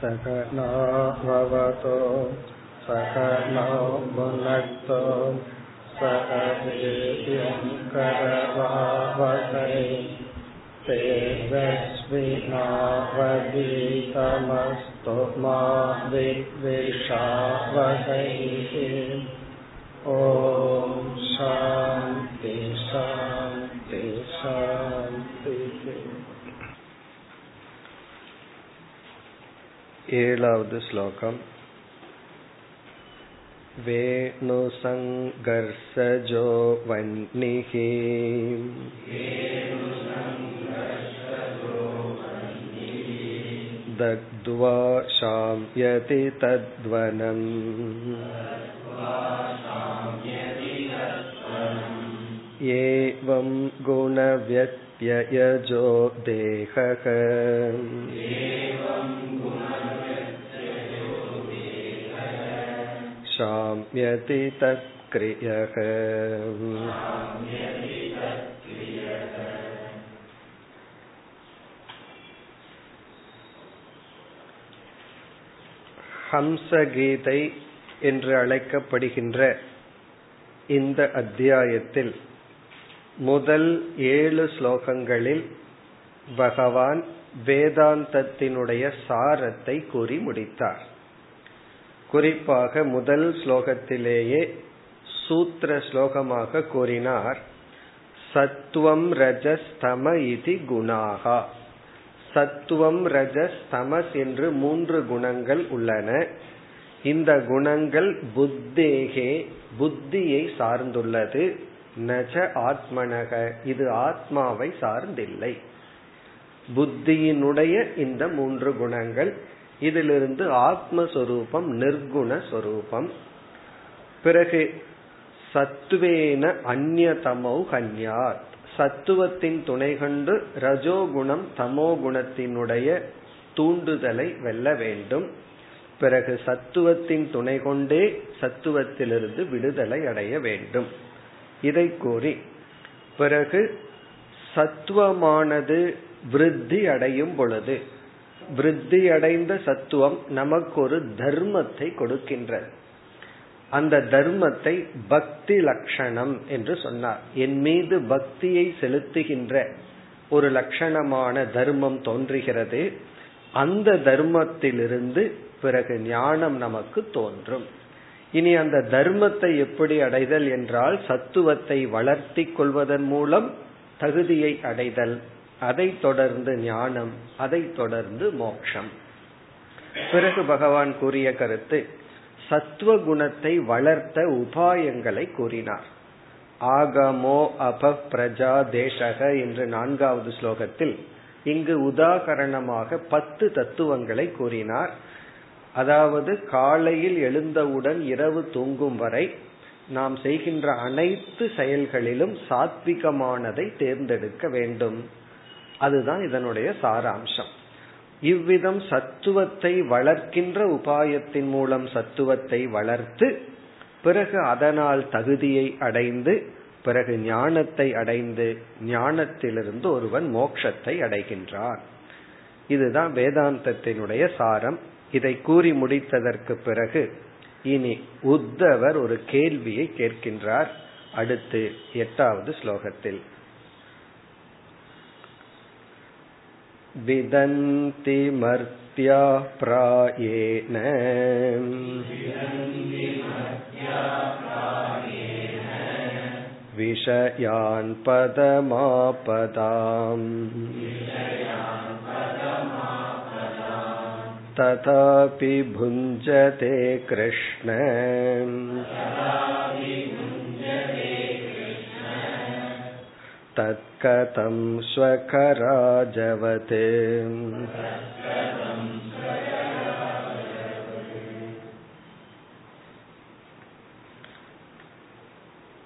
सकनो भवतो सकनो भुनक्तो सह वीर्यं करवावहै तेजस्विनावधीतमस्तु मा विद्विषावहैः ॐ शान्ति शान्ति एलावद् श्लोकम् वेणुसङ्घर्षजो वह्निः दग्ध्वा शाम्यति तद्वनम् एवं गुणव्यत्ययजो देहः शाम्यति तत्क्रियः ஹம்சகீதை என்று அழைக்கப்படுகின்ற இந்த அத்தியாயத்தில் முதல் ஏழு ஸ்லோகங்களில் பகவான் வேதாந்தத்தினுடைய சாரத்தை கூறி முடித்தார் குறிப்பாக முதல் ஸ்லோகத்திலேயே சூத்திர ஸ்லோகமாக கூறினார். சத்துவம் ரஜஸ் தம இதி குணாகா சத்துவம் ரஜஸ் தமஸ் என்று மூன்று குணங்கள் உள்ளன. இந்த குணங்கள் புத்தேகே புத்தியை சார்ந்துள்ளது. நஜ ஆத்மனக இது ஆத்மாவை சார்ந்தில்லை. புத்தியினுடைய இந்த மூன்று குணங்கள் இதிலிருந்து ஆத்மஸ்வரூபம் நிர்குண பிறகு சத்துவேன அந்நதமௌ கன்யாத். சத்துவத்தின் துணை கொண்டு ரஜோகுணம் தமோ குணத்தினுடைய தூண்டுதலை வெல்ல வேண்டும். பிறகு சத்துவத்தின் துணை கொண்டே சத்துவத்திலிருந்து விடுதலை அடைய வேண்டும். இதை கூறி பிறகு சத்துவமானது விருத்தி அடையும் பொழுது விருத்தி அடைந்த சத்துவம் நமக்கு ஒரு தர்மத்தை கொடுக்கின்றது. அந்த தர்மத்தை பக்தி லட்சணம் என்று சொன்னார். என் மீது பக்தியை செலுத்துகின்ற ஒரு லட்சணமான தர்மம் தோன்றுகிறது. அந்த தர்மத்திலிருந்து பிறகு ஞானம் நமக்கு தோன்றும். இனி அந்த தர்மத்தை எப்படி அடைதல் என்றால் சத்துவத்தை வளர்த்தி கொள்வதன் மூலம் தகுதியை அடைதல். அதை தொடர்ந்து ஞானம் அதை தொடர்ந்து மோக்ஷம். பிறகு பகவான் கூறிய கருத்து சத்துவ குணத்தை வளர்த்த உபாயங்களை கூறினார். ஆகமோ அப பிரஜா தேசக என்று நான்காவது ஸ்லோகத்தில் இங்கு உதாகரணமாக பத்து தத்துவங்களை கூறினார். அதாவது காலையில் எழுந்தவுடன் இரவு தூங்கும் வரை நாம் செய்கின்ற அனைத்து செயல்களிலும் சாத்விகமானதை தேர்ந்தெடுக்க வேண்டும். அதுதான் இதனுடைய சாராம்சம். இவ்விதம் சத்துவத்தை வளர்க்கின்ற உபாயத்தின் மூலம் சத்துவத்தை வளர்த்து பிறகு அதனால் தகுதியை அடைந்து பிறகு ஞானத்தை அடைந்து ஞானத்திலிருந்து ஒருவன் மோட்சத்தை அடைகின்றான். இதுதான் வேதாந்தத்தினுடைய சாரம். இதை கூறி முடித்ததற்கு பிறகு இனி உத்தவர் ஒரு கேள்வியை கேட்கின்றார். அடுத்து எட்டாவது ஸ்லோகத்தில். विदन्ति मर्त्या प्रायेण विषयान् पदमापदाम् तथापि भुञ्जते कृष्ण तत्कथं स्वकराजवत्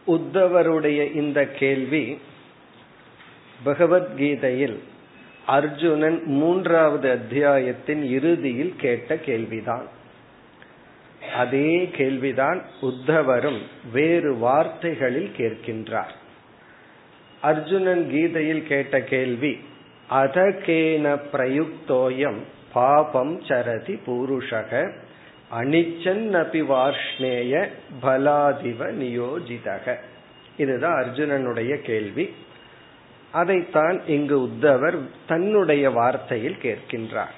உத்தவருடைய இந்த கேள்வி பகவத்கீதையில் அர்ஜுனன் மூன்றாவது அத்தியாயத்தின் இறுதியில் கேட்ட கேள்விதான் அதே கேள்விதான் உத்தவரும் வேறு வார்த்தைகளில் கேட்கின்றார் அர்ஜுனன் கீதையில் கேட்ட கேள்வி அதகேன பிரயுக்தோயம் பாபம் சரதி பூருஷக அனிச்சன் அபி வார்ஷ்ணேய பலாதிவ நியோஜிதக? இதுதான் அர்ஜுனனுடைய கேள்வி. அதைத்தான் இங்கு உத்தவர் தன்னுடைய வார்த்தையில் கேட்கின்றார்.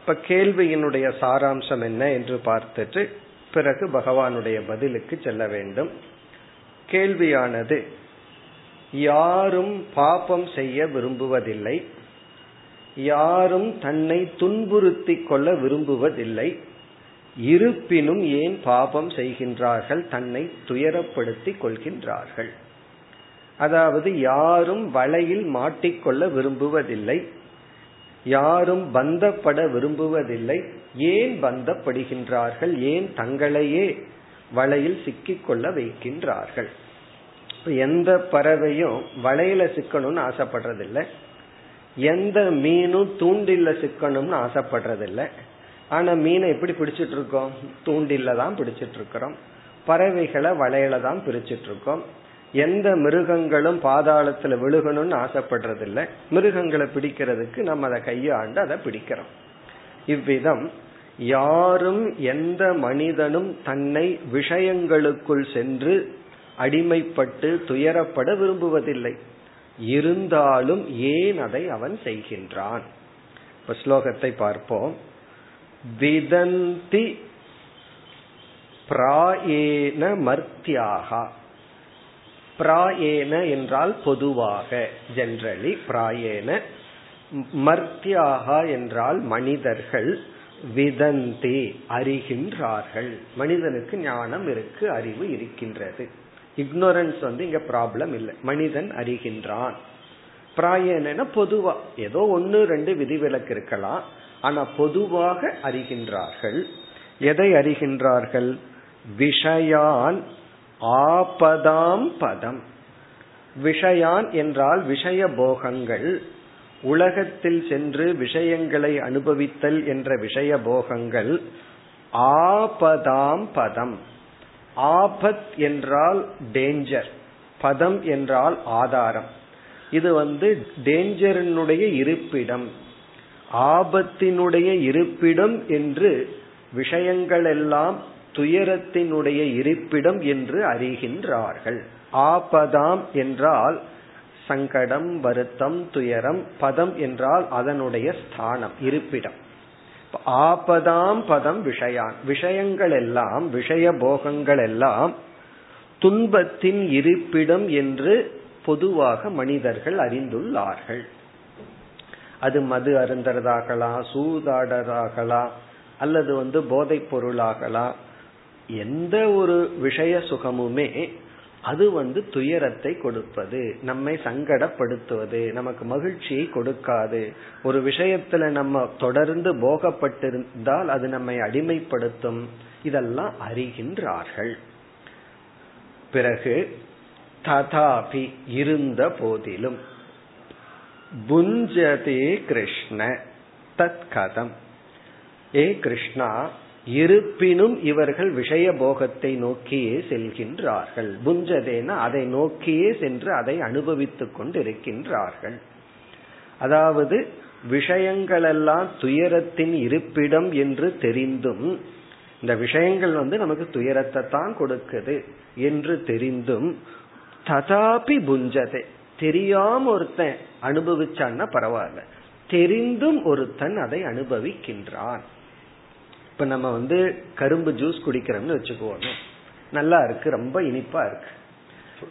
இப்ப கேள்வியினுடைய சாராம்சம் என்ன என்று பார்த்துட்டு பிறகு பகவானுடைய பதிலுக்கு செல்ல வேண்டும். கேள்வியானது யாரும் பாபம் செய்ய விரும்புவதில்லை. யாரும் தன்னை துன்புறுத்தி கொள்ள விரும்புவதில்லை. இருப்பினும் ஏன் பாபம் செய்கின்றார்கள்? தன்னை துயரப்படுத்திக் கொள்கின்றார்கள். அதாவது யாரும் வலையில் மாட்டிக்கொள்ள விரும்புவதில்லை. யாரும் பந்தப்பட விரும்புவதில்லை. ஏன் பந்தப்படுகின்றார்கள்? ஏன் தங்களையே வலையில் சிக்கிக்கொள்ள வைக்கின்றார்கள்? எந்த பறவையும் வலையில சிக்கணும்னு ஆசைப்படுறதில்லை. எந்த மீனும் தூண்டில்ல சிக்கணும்னு ஆசைப்படுறதில்லை. ஆனா மீனை எப்படி பிடிச்சிட்டு இருக்கோம் தூண்டில்ல தான் பிடிச்சிட்டு இருக்கிறோம் பறவைகளை வலையில தான் பிரிச்சிட்டு இருக்கோம் எந்த மிருகங்களும் பாதாளத்துல விழுகணும்னு ஆசைப்படுறதில்லை. மிருகங்களை பிடிக்கிறதுக்கு நம்ம அதை கையாண்டு அதை பிடிக்கிறோம். இவ்விதம் யாரும் எந்த மனிதனும் தன்னை விஷயங்களுக்குள் சென்று அடிமைப்பட்டு துயரப்பட விரும்புவதில்லை. இருந்தாலும் ஏன் அதை அவன் செய்கின்றான்? இப்ப ஸ்லோகத்தை பார்ப்போம். விதந்தி பிராயேன மர்த்தியாகா. பிராயேன என்றால் பொதுவாக ஜென்ரலி பிராயேன. மர்த்தியாகா என்றால் மனிதர்கள் விதந்தி அறிகின்றார்கள். மனிதனுக்கு ஞானம் இருக்கு அறிவு இருக்கின்றது. இக்னோரன்ஸ் வந்து இங்க ப்ராப்ளம் இல்லை. மனிதன் அறிகின்றான். பிராயன பொதுவா. ஏதோ ஒன்னு ரெண்டு விதிவிலக்கு இருக்கலாம். ஆனா பொதுவாக அறிகின்றார்கள். எதை அறிகின்றார்கள்? விஷயான் ஆபதாம் பதம். விஷயான் என்றால் விஷய போகங்கள். உலகத்தில் சென்று விஷயங்களை அனுபவித்தல் என்ற விஷய போகங்கள். ஆபதாம் பதம். ஆபத் என்றால் டேஞ்சர் பதம் என்றால் ஆதாரம். இது வந்து டேஞ்சரினுடைய இருப்பிடம் ஆபத்தினுடைய இருப்பிடம் என்று விஷயங்கள் எல்லாம் துயரத்தினுடைய இருப்பிடம் என்று அறிகின்றார்கள். ஆபதாம் என்றால் சங்கடம் வருத்தம் துயரம் பதம் என்றால் அதனுடைய ஸ்தானம் இருப்பிடம். ஆபதாம் பதம் விஷயான் விஷயங்கள் எல்லாம் விஷய போகங்கள் எல்லாம் துன்பத்தின் இருப்பிடம் என்று பொதுவாக மனிதர்கள் அறிந்துள்ளார்கள். அது மது அருந்தறதாகலாம் சூதாடராகலாம் அல்லது வந்து போதைப் பொருளாகலாம் எந்த ஒரு விஷய சுகமுமே அது வந்து துயரத்தை கொடுப்பது நம்மை சங்கடப்படுத்துவது நமக்கு மகிழ்ச்சியை கொடுக்காது. ஒரு விஷயத்துல நம்ம தொடர்ந்து போகப்பட்டிருந்தால் அது நம்மை அடிமைப்படுத்தும். இதெல்லாம் அறிகின்றார்கள். பிறகு ததாபி இருந்த போதிலும் புஞ்சதே கிருஷ்ண தத் கதம் ஏ கிருஷ்ணா இருப்பினும் இவர்கள் விஷய போகத்தை நோக்கியே செல்கின்றார்கள். புஞ்சதேன அதை நோக்கியே சென்று அதை அனுபவித்துக் கொண்டிருக்கின்றார்கள். அதாவது விஷயங்களெல்லாம் துயரத்தின் இருப்பிடம் என்று தெரிந்தும் இந்த விஷயங்கள் வந்து நமக்கு துயரத்தை தான் கொடுக்குது என்று தெரிந்தும் ததாபி புஞ்சதே. தெரியாம ஒருத்தன் அனுபவிச்சான்னா பரவாயில்ல. தெரிந்தும் ஒருத்தன் அதை அனுபவிக்கின்றான். இப்ப நம்ம வந்து கரும்பு ஜூஸ் குடிக்கிறோம்னு வச்சுக்குவோம் நல்லா இருக்கு ரொம்ப இனிப்பா இருக்கு.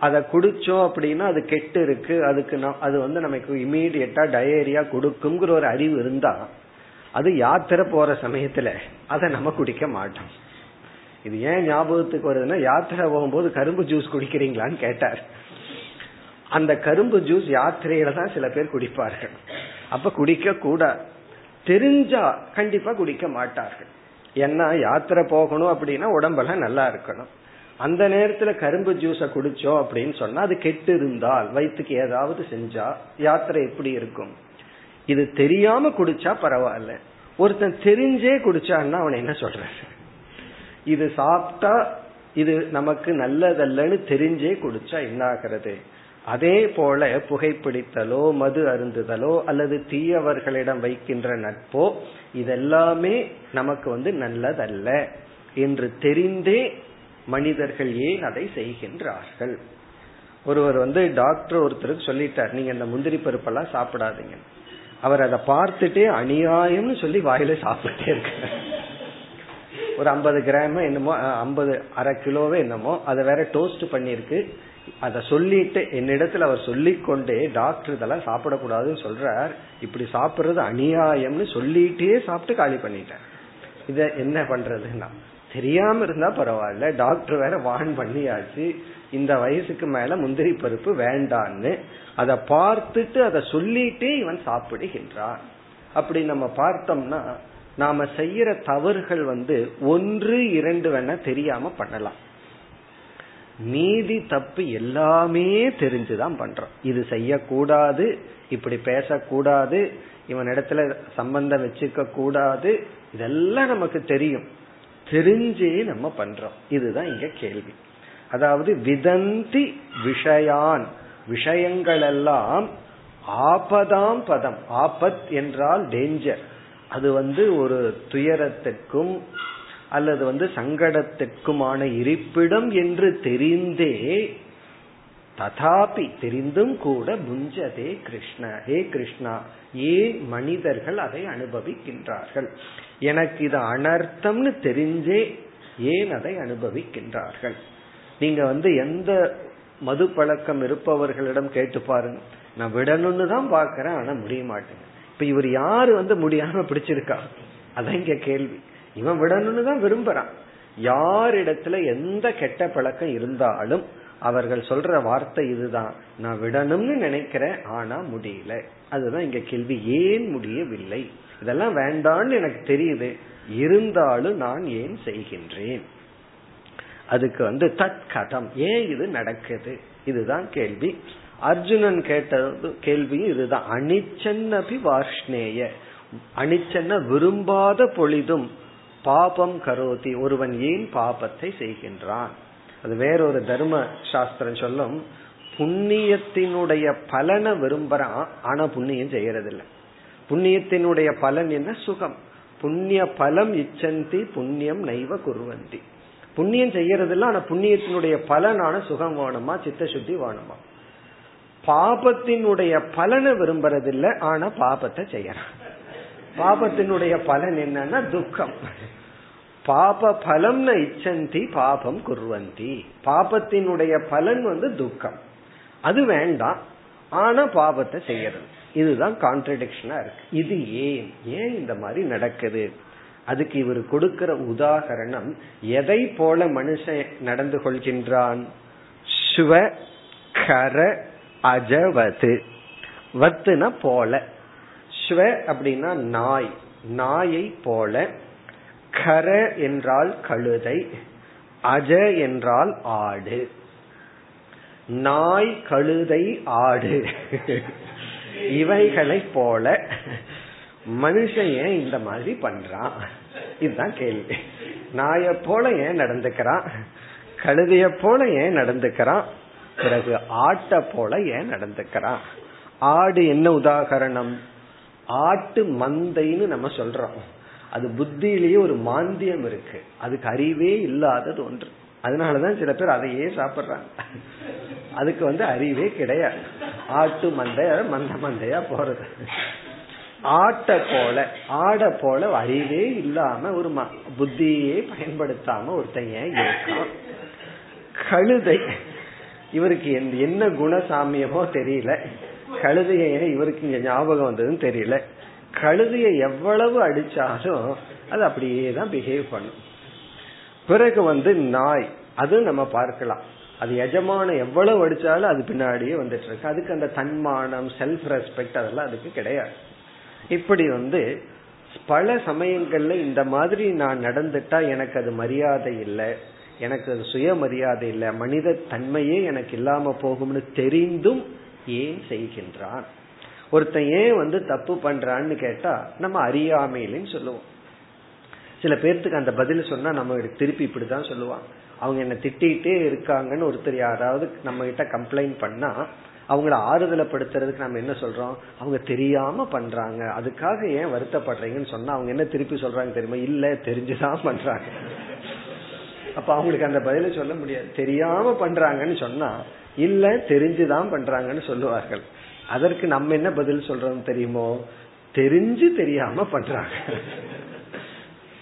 அதை குடிச்சோம் அப்படின்னா அது கெட்டு இருக்கு. அதுக்கு அது வந்து நமக்கு இமீடியட்டா டயரியா கொடுக்குங்கிற ஒரு அறிவு இருந்தா அது யாத்திரை போற சமயத்துல அதை நம்ம குடிக்க மாட்டோம். இது ஏன் ஞாபகத்துக்கு வருதுன்னா யாத்திரை போகும்போது கரும்பு ஜூஸ் குடிக்கிறீங்களான்னு கேட்டார். அந்த கரும்பு ஜூஸ் யாத்திரையில தான் சில பேர் குடிப்பார்கள். அப்ப குடிக்க கூட தெரிஞ்சா கண்டிப்பா குடிக்க மாட்டார்கள். ஏன்னா யாத்திரை போகணும் அப்படின்னா உடம்பெல்லாம் நல்லா இருக்கணும். அந்த நேரத்துல கரும்பு ஜூஸ குடிச்சோம் அப்படின்னு சொன்னா அது கெட்டு இருந்தால் வயிற்றுக்கு ஏதாவது செஞ்சா யாத்திரை எப்படி இருக்கும்? இது தெரியாம குடிச்சா பரவாயில்ல. ஒருத்தன் தெரிஞ்சே குடிச்சான்னா அவன் என்ன சொல்ற இது சாப்பிட்டா இது நமக்கு நல்லதல்லன்னு தெரிஞ்சே குடிச்சா என்ன ஆகிறது அதே போல புகைப்பிடித்தலோ மது அருந்துதலோ அல்லது தீயவர்களிடம் வைக்கின்ற நட்போ இதெல்லாமே நமக்கு வந்து நல்லதல்ல என்று தெரிந்தே மனிதர்கள் ஏன் அதை செய்கின்றார்கள்? ஒருவர் வந்து டாக்டர் ஒருத்தருக்கு சொல்லிட்டார் நீங்க இந்த முந்திரி பருப்பெல்லாம் சாப்பிடாதீங்க. அவர் அதை பார்த்துட்டே அநியாயம்னு சொல்லி வாயில சாப்பிட்டே இருக்க ஒரு ஐம்பது கிராம் என்னமோ ஐம்பது அரை கிலோவே என்னமோ அதை வேற டோஸ்ட் பண்ணிருக்கு அதை சொல்லிட்டு என்னிடத்துல அவர் சொல்லிக்கொண்டே டாக்டர் இதெல்லாம் சாப்பிடக்கூடாதுன்னு சொல்றார். இப்படி சாப்பிடுறது அநியாயம்னு சொல்லிட்டே சாப்பிட்டு காலி பண்ணிட்டேன் இத என்ன பண்றதுன்னா தெரியாம இருந்தா பரவாயில்ல டாக்டர் வேற வான் பண்ணியாச்சு. இந்த வயசுக்கு மேல முந்திரி பருப்பு வேண்டான்னு அதை பார்த்துட்டு அதை சொல்லிட்டே இவன் சாப்பிடுகின்றான். அப்படி நம்ம பார்த்தோம்னா நாம செய்யற தவறுகள் வந்து ஒன்று இரண்டு வேணா தெரியாம பண்ணலாம். நீதி தப்பு எல்லாமே தெரிஞ்சுதான் பண்றோம் இது செய்யக்கூடாது இப்படி பேசக்கூடாது இவன் இடத்துல சம்பந்தம் வச்சுக்க கூடாது இதெல்லாம் நமக்கு தெரியும். தெரிஞ்சே நம்ம பண்றோம். இதுதான் இங்க கேள்வி. அதாவது விதந்தி விஷயான் விஷயங்கள் எல்லாம் ஆபதாம் பதம். ஆபத் என்றால் டேஞ்சர் அது வந்து ஒரு துயரத்துக்கும் அல்லது வந்து சங்கடத்திற்குமான இருப்பிடம் என்று தெரிந்தே ததாபி தெரிந்தும் கூட முஞ்சதே கிருஷ்ண. ஹே கிருஷ்ணா ஏன் மனிதர்கள் அதை அனுபவிக்கின்றார்கள். எனக்கு இது அனர்த்தம்னு தெரிஞ்சே ஏன் அதை அனுபவிக்கின்றார்கள்? நீங்க வந்து எந்த மது பழக்கம் இருப்பவர்களிடம் கேட்டு பாருங்க. நான் விடணும்னு தான் பாக்கிறேன் ஆனா முடிய மாட்டேங்க இப்ப இவர் யாரு வந்து முடியாம பிடிச்சிருக்கா? அதான் இங்க கேள்வி. இவன் விடணும்னு தான் விரும்புறான். யாரிடத்துல எந்த கெட்ட பழக்கம் இருந்தாலும் அவர்கள் சொல்ற வார்த்தை இதுதான். நான் விடணும்னு நினைக்கிறேன் ஆனா முடியல. அதுதான் இங்க கேள்வி. ஏன் முடியவில்லை? இதெல்லாம் வேண்டான்னு எனக்கு தெரியுது. இருந்தாலும் நான் ஏன் செய்கின்றேன்? அதுக்கு வந்து தத் கதம் ஏன் இது நடக்குது? இதுதான் கேள்வி. அர்ஜுனன் கேட்டது கேள்வியும் இதுதான். அனிச்சன்னபி வாஷ்ணேய அனிச்சன்ன விரும்பாத பொழுதும் பாபம் கரோதி. ஒருவன் ஏன் பாபத்தை செய்கின்றான்? அது வேறொரு தர்ம சாஸ்திரம் சொல்லும் புண்ணியத்தினுடைய பலனை விரும்புறான் ஆனா புண்ணியம் செய்யறதில்ல. புண்ணியத்தினுடைய பலன் என்ன? சுகம். புண்ணிய பலம் இச்சந்தி புண்ணியம் நைவ குருவந்தி. புண்ணியம் செய்யறதில்ல ஆனா புண்ணியத்தினுடைய பலனான சுகம் வேணுமா? சித்த சுத்தி வேணுமா? பாபத்தினுடைய பலனை விரும்புறதில்ல ஆனா பாபத்தை செய்யறான். பாபத்தினுடைய பலன் என்னன்னா துக்கம். பாப பலம்னு இச்சந்தி பாபம் குர்வந்தி. பாபத்தினுடைய பலன் வந்து துக்கம். அது வேண்டாம். ஆனா பாபத்தை செய்யறது. இதுதான் கான்ட்ரடிக்ஷனா இருக்கு. இது ஏன்? ஏன் இந்த மாதிரி நடக்குது? அதுக்கு இவர் கொடுக்கிற உதாகரணம் எதை போல மனுஷன் நடந்து கொள்கின்றான்? சுவ கர அஜவது. வத்துனா போல. ஸ்வ அப்படின்னா நாய். நாயை போல கர என்றால் கழுதை அஜ என்றால் ஆடு. நாய் கழுதை ஆடு. இவைகளை போல மனுஷன் ஏன் இந்த மாதிரி பண்றான்? இதுதான் கேள்வி. நாய போல ஏன் நடந்துக்கிறான்? கழுதைய போல ஏன் நடந்துக்கிறான்? பிறகு ஆட்ட போல ஏன் நடந்துக்கிறான்? ஆடு என்ன உதாகரணம் ஆட்டு மந்தைன்னு நம்ம சொல்றோம். அது புத்தியிலேயே ஒரு மாந்தியம் இருக்கு. அதுக்கு அறிவே இல்லாதது ஒன்று. அதனாலதான் சில பேர் அதையே சாப்பிடுறாங்க. அதுக்கு வந்து அறிவே கிடையாது. ஆட்டு மந்தை மந்த மந்தையா போறது. ஆட்ட போல ஆட போல அறிவே இல்லாம ஒரு புத்தியே பயன்படுத்தாம ஒருத்தன் ஏன் இருக்கான்? கழுதை. இவருக்கு என்ன குணசாமியமோ தெரியல. கழுதைய ஏன் இவருக்கு இங்க ஞாபகம் வந்ததுன்னு தெரியல. கழுதைய எவ்வளவு அடிச்சாலும் அது அப்படியே தான் பிஹேவ் பண்ணும். பிறகு வந்து நாய் அது நம்ம பார்க்கலாம். அது எஜமான எவ்வளவு அடிச்சாலும் அது பின்னாடியே வந்துட்டு இருக்கு. அதுக்கு அந்த தன்மானம் செல்ஃப் ரெஸ்பெக்ட் அதெல்லாம் அதுக்கு கிடையாது. இப்படி வந்து பல சமயங்கள்ல இந்த மாதிரி நான் நடந்துட்டா எனக்கு அது மரியாதை இல்லை எனக்கு அது சுயமரியாதை இல்லை மனித தன்மையே எனக்கு இல்லாம போகும்னு தெரிந்தும் ஏன் செய்கின்றான்? ஒருத்தன் ஏன் வந்து தப்பு பண்றான்னு கேட்டா நம்ம அறியாமையிலன்னு சொல்லுவோம். சில பேர்த்துக்கு அந்த பதில் சொன்னா நம்ம திருப்பி இப்படிதான் சொல்லுவான் அவங்க என்ன திட்டிகிட்டே இருக்காங்கன்னு ஒருத்தர் யாராவது நம்ம கிட்ட கம்ப்ளைண்ட் பண்ணா அவங்கள ஆறுதலப்படுத்துறதுக்கு நம்ம என்ன சொல்றோம்? அவங்க தெரியாம பண்றாங்க. அதுக்காக ஏன் வருத்தப்படுறீங்கன்னு சொன்னா அவங்க என்ன திருப்பி சொல்றாங்க தெரியுமா? இல்ல தெரிஞ்சுதான் பண்றாங்க. அப்ப அவங்களுக்கு அந்த பதில சொல்ல முடியாது. தெரியாம பண்றாங்கன்னு சொன்னா இல்ல தெரிஞ்சுதான் பண்றாங்கன்னு சொல்லுவார்கள். அதற்கு நம்ம என்ன பதில் சொல்றோம் தெரியுமோ? தெரிஞ்சு தெரியாம பண்றாங்க.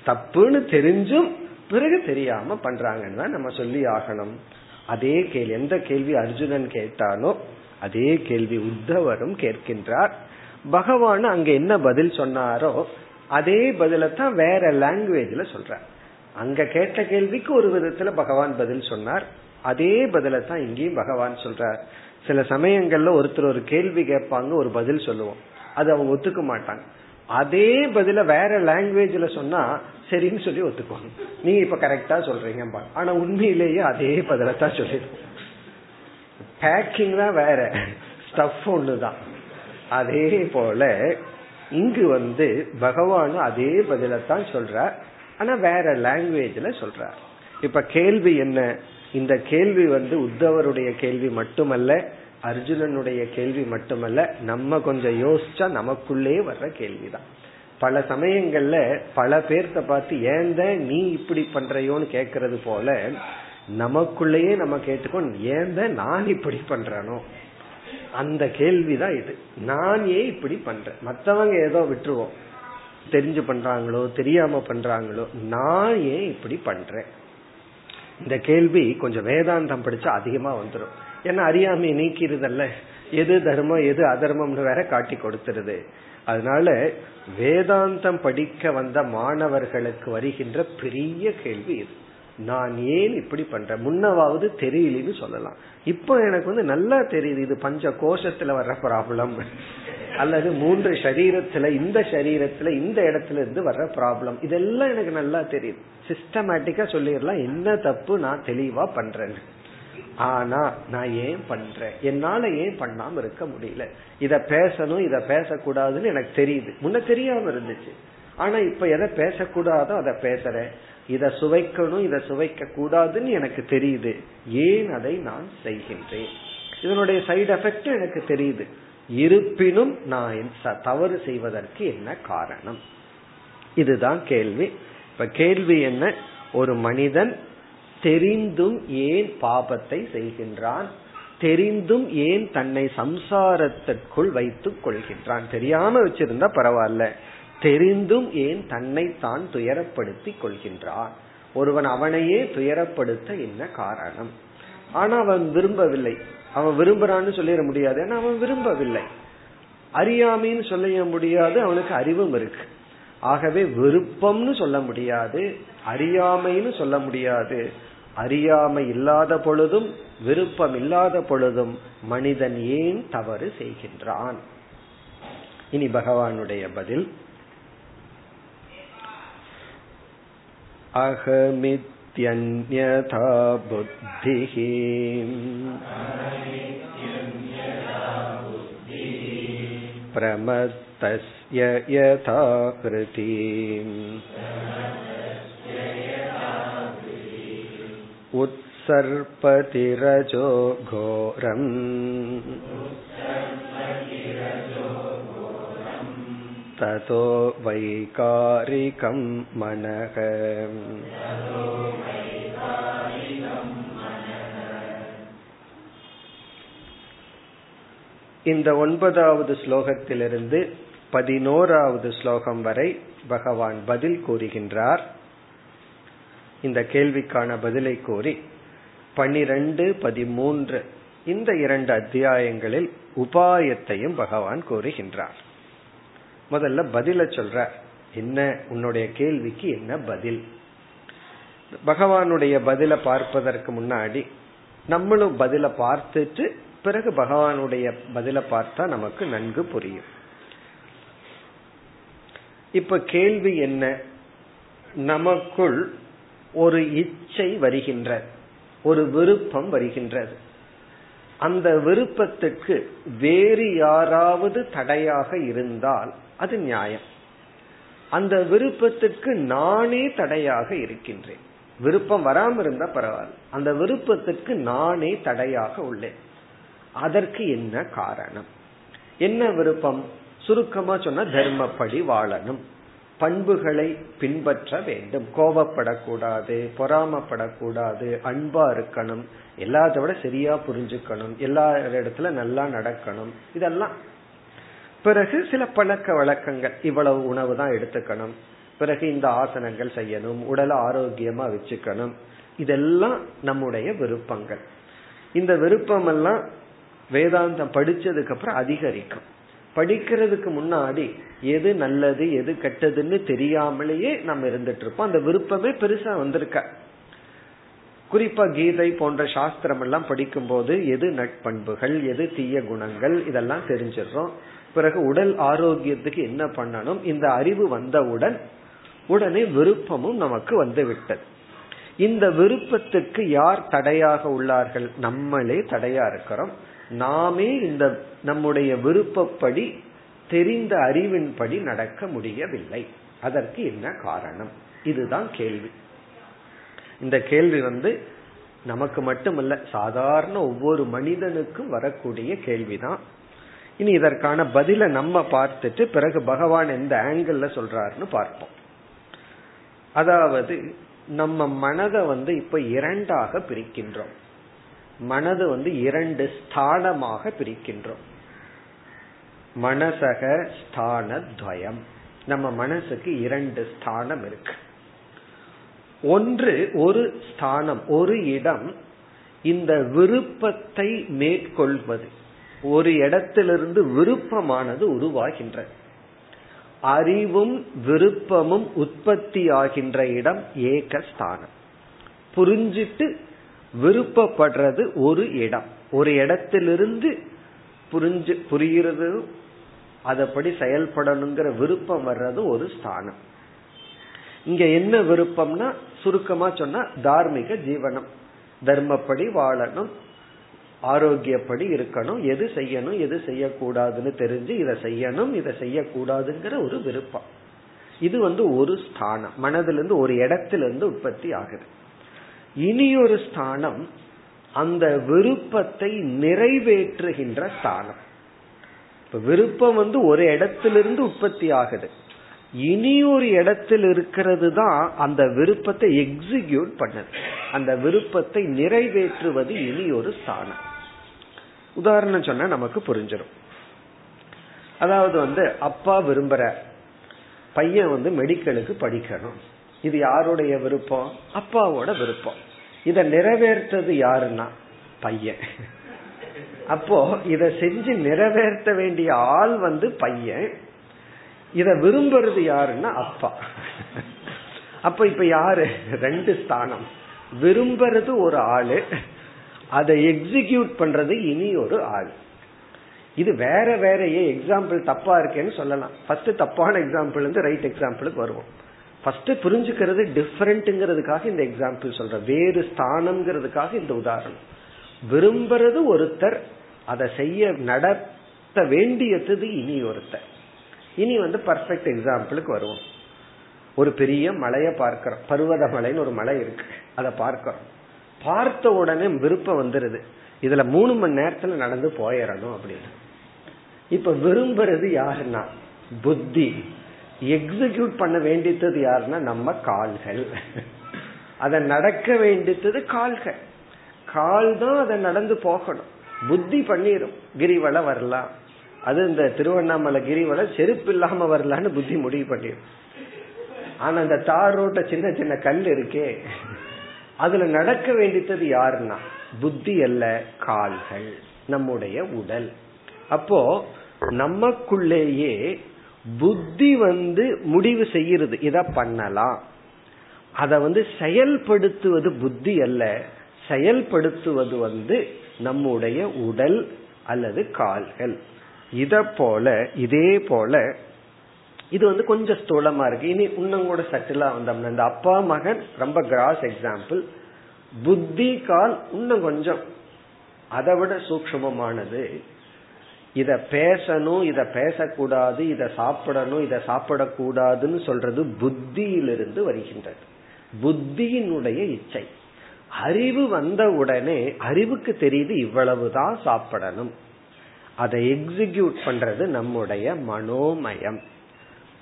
தப்புன்னு தெரிஞ்சும் பிறகு தெரியாம பண்றாங்கன்னு தான் நம்ம சொல்லி ஆகணும். அதே கேள்வி எந்த கேள்வி அர்ஜுனன் கேட்டானோ அதே கேள்வி உத்தவரும் கேட்கின்றார். பகவான் அங்க என்ன பதில் சொன்னாரோ அதே பதிலத்தான் வேற லாங்குவேஜ்ல சொல்ற அங்க கேட்ட கேள்விக்கு ஒரு விதத்துல பகவான் பதில் சொன்னார். அதே பதில தான் இங்கேயும் பகவான் சொல்றார். சில சமயங்கள்ல ஒருத்தர் ஒரு கேள்வி கேட்பாங்க ஒரு பதில் சொல்லுவோம். அது அவங்க ஒத்துக்க மாட்டாங்க. அதே பதில வேற லாங்குவேஜ்ல சொன்னா சரின்னு சொல்லி ஒத்துக்குவாங்க. நீங்க இப்ப கரெக்டா சொல்றீங்க ஆனா உண்மையிலேயே அதே பதில தான் சொல்லிடுவோம் பேக்கிங் தான் வேற. ஸ்டஃப் ஒண்ணுதான். அதே போல இங்கு வந்து பகவானும் அதே பதிலத்தான் சொல்றார். ஆனா வேற லாங்குவேஜ்ல சொல்றார். இப்ப கேள்வி என்ன? இந்த கேள்வி வந்து உத்தவருடைய கேள்வி மட்டுமல்ல அர்ஜுனனுடைய கேள்வி மட்டுமல்ல நம்ம கொஞ்சம் யோசிச்சா நமக்குள்ளே வர்ற கேள்விதான். பல சமயங்கள்ல பல பேர்த்த பார்த்து ஏந்த நீ இப்படி பண்றையோன்னு கேக்குறது போல நமக்குள்ளேயே நம்ம கேட்டுக்கோ ஏந்த நான் இப்படி பண்றனோ? அந்த கேள்விதான் இது. நான் ஏன் இப்படி பண்றேன்? மத்தவங்க ஏதோ விட்டுருவோம். தெரிஞ்சு பண்றாங்களோ தெரியாம பண்றாங்களோ நான் ஏன் இப்படி பண்றேன்? இந்த கேள்வி கொஞ்சம் வேதாந்தம் படிச்சா அதிகமா வந்துடும் ஏன்னா அறியாமை நீக்கிறதல்ல எது தர்மம் எது அதர்மம்னு வேற காட்டி கொடுத்துருது. அதனால வேதாந்தம் படிக்க வந்த மாணவர்களுக்கு வருகின்ற பெரிய கேள்வி இது. நான் ஏன் இப்படி பண்றேன்? முன்னவாவது தெரியலன்னு சொல்லலாம். இப்போ எனக்கு வந்து நல்லா தெரியுது இது பஞ்ச கோஷத்துல வர்ற ப்ராப்ளம் அல்லது மூன்று சரீரத்துல இந்த சரீரத்துல இந்த இடத்துல இருந்து வர்ற ப்ராப்ளம் இதெல்லாம் எனக்கு நல்லா தெரியுது. சிஸ்டமேட்டிக்கா சொல்லிடலாம் என்ன தப்பு நான் தெளிவா பண்றேன்னு. ஆனா நான் ஏன் பண்றேன்? என்னால ஏன் பண்ணாம இருக்க முடியல? இத பேசணும் இத பேசக்கூடாதுன்னு எனக்கு தெரியுது. முன்ன தெரியாம இருந்துச்சு. ஆனா இப்ப எதை பேசக்கூடாதோ அதை பேசுறேன். இத சுவைக்கணும் இதை சுவைக்க கூடாதுன்னு எனக்கு தெரியுது. ஏன் அதை நான் செய்கின்றேன்? இதனுடைய சைடு எஃபெக்ட் எனக்கு தெரியுது. இருப்பினும் நான் தவறு செய்வதற்கு என்ன காரணம்? இதுதான் கேள்வி. இப்ப கேள்வி என்ன? ஒரு மனிதன் தெரிந்தும் ஏன் பாபத்தை செய்கின்றான்? தெரிந்தும் ஏன் தன்னை சம்சாரத்திற்குள் வைத்துக் கொள்கின்றான்? தெரியாம வச்சிருந்தா பரவாயில்ல. தெரிந்தும் ஏன் தன்னை தான் துயரப்படுத்தி கொள்கின்றான்? ஒருவன் அவனையே துயரப்படுத்த என்ன காரணம்? ஆனா அவன் விரும்பவில்லை. அவன் விரும்புறான்னு சொல்லிட முடியாது. ஏன்னா அவன் விரும்பவில்லை. அறியாமைன்னு சொல்ல முடியாது அவனுக்கு அறிவும் இருக்கு. ஆகவே விருப்பம்னு சொல்ல முடியாது அறியாமைன்னு சொல்ல முடியாது. அறியாமை இல்லாத பொழுதும் விருப்பம் இல்லாத பொழுதும் மனிதன் ஏன் தவறு செய்கின்றான்? இனி பகவானுடைய பதில். अहमित्यन्यथा बुद्धिः प्रमत्तस्य यथा कृतिम् उत्सर्पतिरजो घोरम् ततो वैकारिकं मनः இந்த ஒன்பதாவது ஸ்லோகத்திலிருந்து பதினோராவது ஸ்லோகம் வரை பகவான் பதில் கூறுகின்றார் இந்த கேள்விக்கான பதிலை கூறி பனிரெண்டு பதிமூன்று இந்த இரண்டு அத்தியாயங்களில் உபாயத்தையும் பகவான் கூறுகின்றார் முதல்ல பதில சொல்ற. என்ன? உன்னுடைய கேள்விக்கு என்ன பதில்? பகவானுடைய பதில பார்ப்பதற்கு முன்னாடி நம்மளும் பதில பார்த்துட்டு பிறகு பகவானுடைய பதில பார்த்தா நமக்கு நன்கு புரியும். இப்ப கேள்வி என்ன? நமக்குள் ஒரு இச்சை வருகின்ற ஒரு விருப்பம் வருகின்றது. அந்த விருப்பத்துக்கு வேறு யாராவது தடையாக இருந்தால் அது நியாயம். அந்த விருப்பத்துக்கு நானே தடையாக இருக்கின்றேன். விருப்பம் வராம இருந்தா பரவாயில்ல. அந்த விருப்பத்துக்கு நானே தடையாக உள்ளேன். அதற்கு என்ன காரணம்? என்ன விருப்பம்? சுருக்கமா சொன்னா தர்மப்படி வாழணும். பண்புகளை பின்பற்ற வேண்டும். கோபப்படக்கூடாது பொறாமப்படக்கூடாது அன்பா இருக்கணும். எல்லாத்த விட சரியா புரிஞ்சுக்கணும். எல்லா இடத்துல நல்லா நடக்கணும். இதெல்லாம் பிறகு சில பழக்க வழக்கங்கள். இவ்வளவு உணவு தான் எடுத்துக்கணும். பிறகு இந்த ஆசனங்கள் செய்யணும். உடலை ஆரோக்கியமா வச்சுக்கணும். இதெல்லாம் நம்முடைய விருப்பங்கள். இந்த விருப்பம் எல்லாம் வேதாந்தம் படிச்சதுக்கு அப்புறம் அதிகரிக்கும். படிக்கிறதுக்கு முன்னாடி எது நல்லது எது கெட்டதுன்னு தெரியாமலேயே நம்ம இருந்துட்டு இருப்போம். அந்த விருப்பமே பெருசா வந்திருக்க. குறிப்பா கீதை போன்ற சாஸ்திரம் எல்லாம் படிக்கும் போது எது நட்பண்புகள் எது தீய குணங்கள் இதெல்லாம் தெரிஞ்சிடறோம். பிறகு உடல் ஆரோக்கியத்துக்கு என்ன பண்ணணும்? இந்த அறிவு வந்தவுடன் உடனே விருப்பமும் நமக்கு வந்து விட்டது இந்த விருப்பத்துக்கு யார் தடையாக உள்ளார்கள்? நம்மளே தடையா இருக்கிறோம். நாமே இந்த நம்முடைய விருப்பப்படி தெரிந்த அறிவின்படி நடக்க முடியவில்லை. அதற்கு என்ன காரணம்? இதுதான் கேள்வி. இந்த கேள்வி வந்து நமக்கு மட்டுமல்ல சாதாரண ஒவ்வொரு மனிதனுக்கும் வரக்கூடிய கேள்விதான். இனி இதற்கான பதில நம்ம பார்த்துட்டு பிறகு பகவான் எந்த ஆங்கிள் சொல்றாருன்னு பார்ப்போம். அதாவது நம்ம மனதை வந்து இப்ப இரண்டாக பிரிக்கின்றோம். மனது வந்து இரண்டு ஸ்தானமாக பிரிக்கின்றோம். மனசக ஸ்தான துவயம் நம்ம மனசுக்கு இரண்டு ஸ்தானம் இருக்கு. ஒன்று ஒரு ஸ்தானம் ஒரு இடம் இந்த விருப்பத்தை மேற்கொள்வது. ஒரு இடத்திலிருந்து விருப்பமானது உருவாகின்றது அறிவும் விருப்பமும் உற்பத்தி ஆகின்ற இடம் ஏகஸ்தானம். புரிஞ்சிட்டு விருப்பப்படுறது ஒரு இடம். ஒரு இடத்திலிருந்து புரிஞ்சு புரிகிறது அதப்படி செயல்படணுங்கிற விருப்பம் வர்றது ஒரு ஸ்தானம். இங்க என்ன விருப்பம்னா சுருக்கமா சொன்னா தார்மீக ஜீவனம். தர்மப்படி வாழணும் ஆரோக்கியப்படி இருக்கணும் எது செய்யணும் எது செய்யக்கூடாதுன்னு தெரிஞ்சு இதை செய்யணும் இதை செய்யக்கூடாதுங்கிற ஒரு விருப்பம். இது வந்து ஒரு ஸ்தானம். மனதிலிருந்து ஒரு இடத்திலிருந்து உற்பத்தி ஆகுது. இனி ஒரு ஸ்தானம் அந்த விருப்பத்தை நிறைவேற்றுகின்ற ஸ்தானம். இப்ப விருப்பம் வந்து ஒரு இடத்திலிருந்து உற்பத்தி ஆகுது. இனி ஒரு இடத்தில் இருக்கிறது தான் அந்த விருப்பத்தை எக்ஸிக்யூட் பண்ணது. அந்த விருப்பத்தை நிறைவேற்றுவது இனி ஒரு ஸ்தானம். உதாரணம் சொன்னா நமக்கு புரிஞ்சிடும் அதாவது வந்து அப்பா விரும்புற பையன் வந்து மெடிக்கலுக்கு படிக்கணும். இது யாருடைய விருப்பம்? அப்பாவோட விருப்பம். இத நிறைவேற்றது யாருன்னா? பையன். அப்போ இத செஞ்சு நிறைவேற்ற வேண்டிய ஆள் வந்து பையன். இத விரும்புறது யாருன்னா அப்பா. அப்ப இப்ப யாரு? ரெண்டு ஸ்தானம். விரும்புறது ஒரு ஆளு. அதை எக்ஸிக்யூட் பண்றது இனி ஒரு ஆள். இது வேற வேறையே எக்ஸாம்பிள் தப்பா இருக்கேன்னு சொல்லலாம். ஃபர்ஸ்ட் தப்பான எக்ஸாம்பிள் இருந்து ரைட் எக்ஸாம்பிளுக்கு வருவோம். ஃபர்ஸ்ட் புரிஞ்சுக்கிறது டிஃபரெண்ட்ங்கிறதுக்காக இந்த எக்ஸாம்பிள் சொல்றேன். வேறு ஸ்தானம்ங்கிறதுக்காக இந்த உதாரணம். விரும்புறது ஒருத்தர் அதை செய்ய நடத்த வேண்டியது இனி ஒருத்தர். இனி வந்து பர்ஃபெக்ட் எக்ஸாம்பிளுக்கு வருவோம். ஒரு பெரிய மலையை பார்க்கிறோம். பருவத மலைன்னு ஒரு மலை இருக்கு. அதை பார்க்கிறோம். பார்த்த உடனே விருப்பம் வந்துருது. இதுல மூணு மணி நேரத்துல நடந்து போயிடணும் அப்படின்னு. இப்ப விரும்புறது யாருன்னா? புத்தி. எக்ஸிக்யூட் பண்ண வேண்டியது யாருன்னா? நம்ம கால்கள். அதை நடக்க வேண்டியது கால்கள். கால் தான் அதை நடந்து போகணும். புத்தி பண்ணிடும் கிரிவலை வரலாம். அது இந்த திருவண்ணாமலை கிரிவலை செருப்பு இல்லாம வரலான்னு புத்தி முடிவு பண்ணிடும் ஆனா அந்த தார் ரோட்ட சின்ன சின்ன கல் இருக்கே. அதுல நடக்க வேண்டியது யாருன்னா? புத்தி அல்ல கால்கள் நம்முடைய உடல். அப்போ நமக்குள்ளேயே புத்தி வந்து முடிவு செய்யறது இத பண்ணலாம். அத வந்து செயல்படுத்துவது புத்தி அல்ல. செயல்படுத்துவது வந்து நம்முடைய உடல் அல்லது கால்கள். இத போல இதே போல இது வந்து கொஞ்சம் ஸ்தூலமா இருக்கு. இனி இன்னும் கூட சட்டிலா வந்தோம்னா இந்த அப்பா மகன் ரொம்ப கிராஸ் எக்ஸாம்பிள் புத்தி கால் இன்னும் கொஞ்சம். அதை விட சூக்மமானது இத பேசணும் இத பேசக்கூடாது இத சாப்பிடணும் இத சாப்பிடக்கூடாதுன்னு சொல்றது புத்தியிலிருந்து வருகின்றது. புத்தியினுடைய இச்சை. அறிவு வந்த உடனே அறிவுக்கு தெரியுது இவ்வளவுதான் சாப்பிடணும். அதை எக்ஸிக்யூட் பண்றது நம்முடைய மனோமயம்.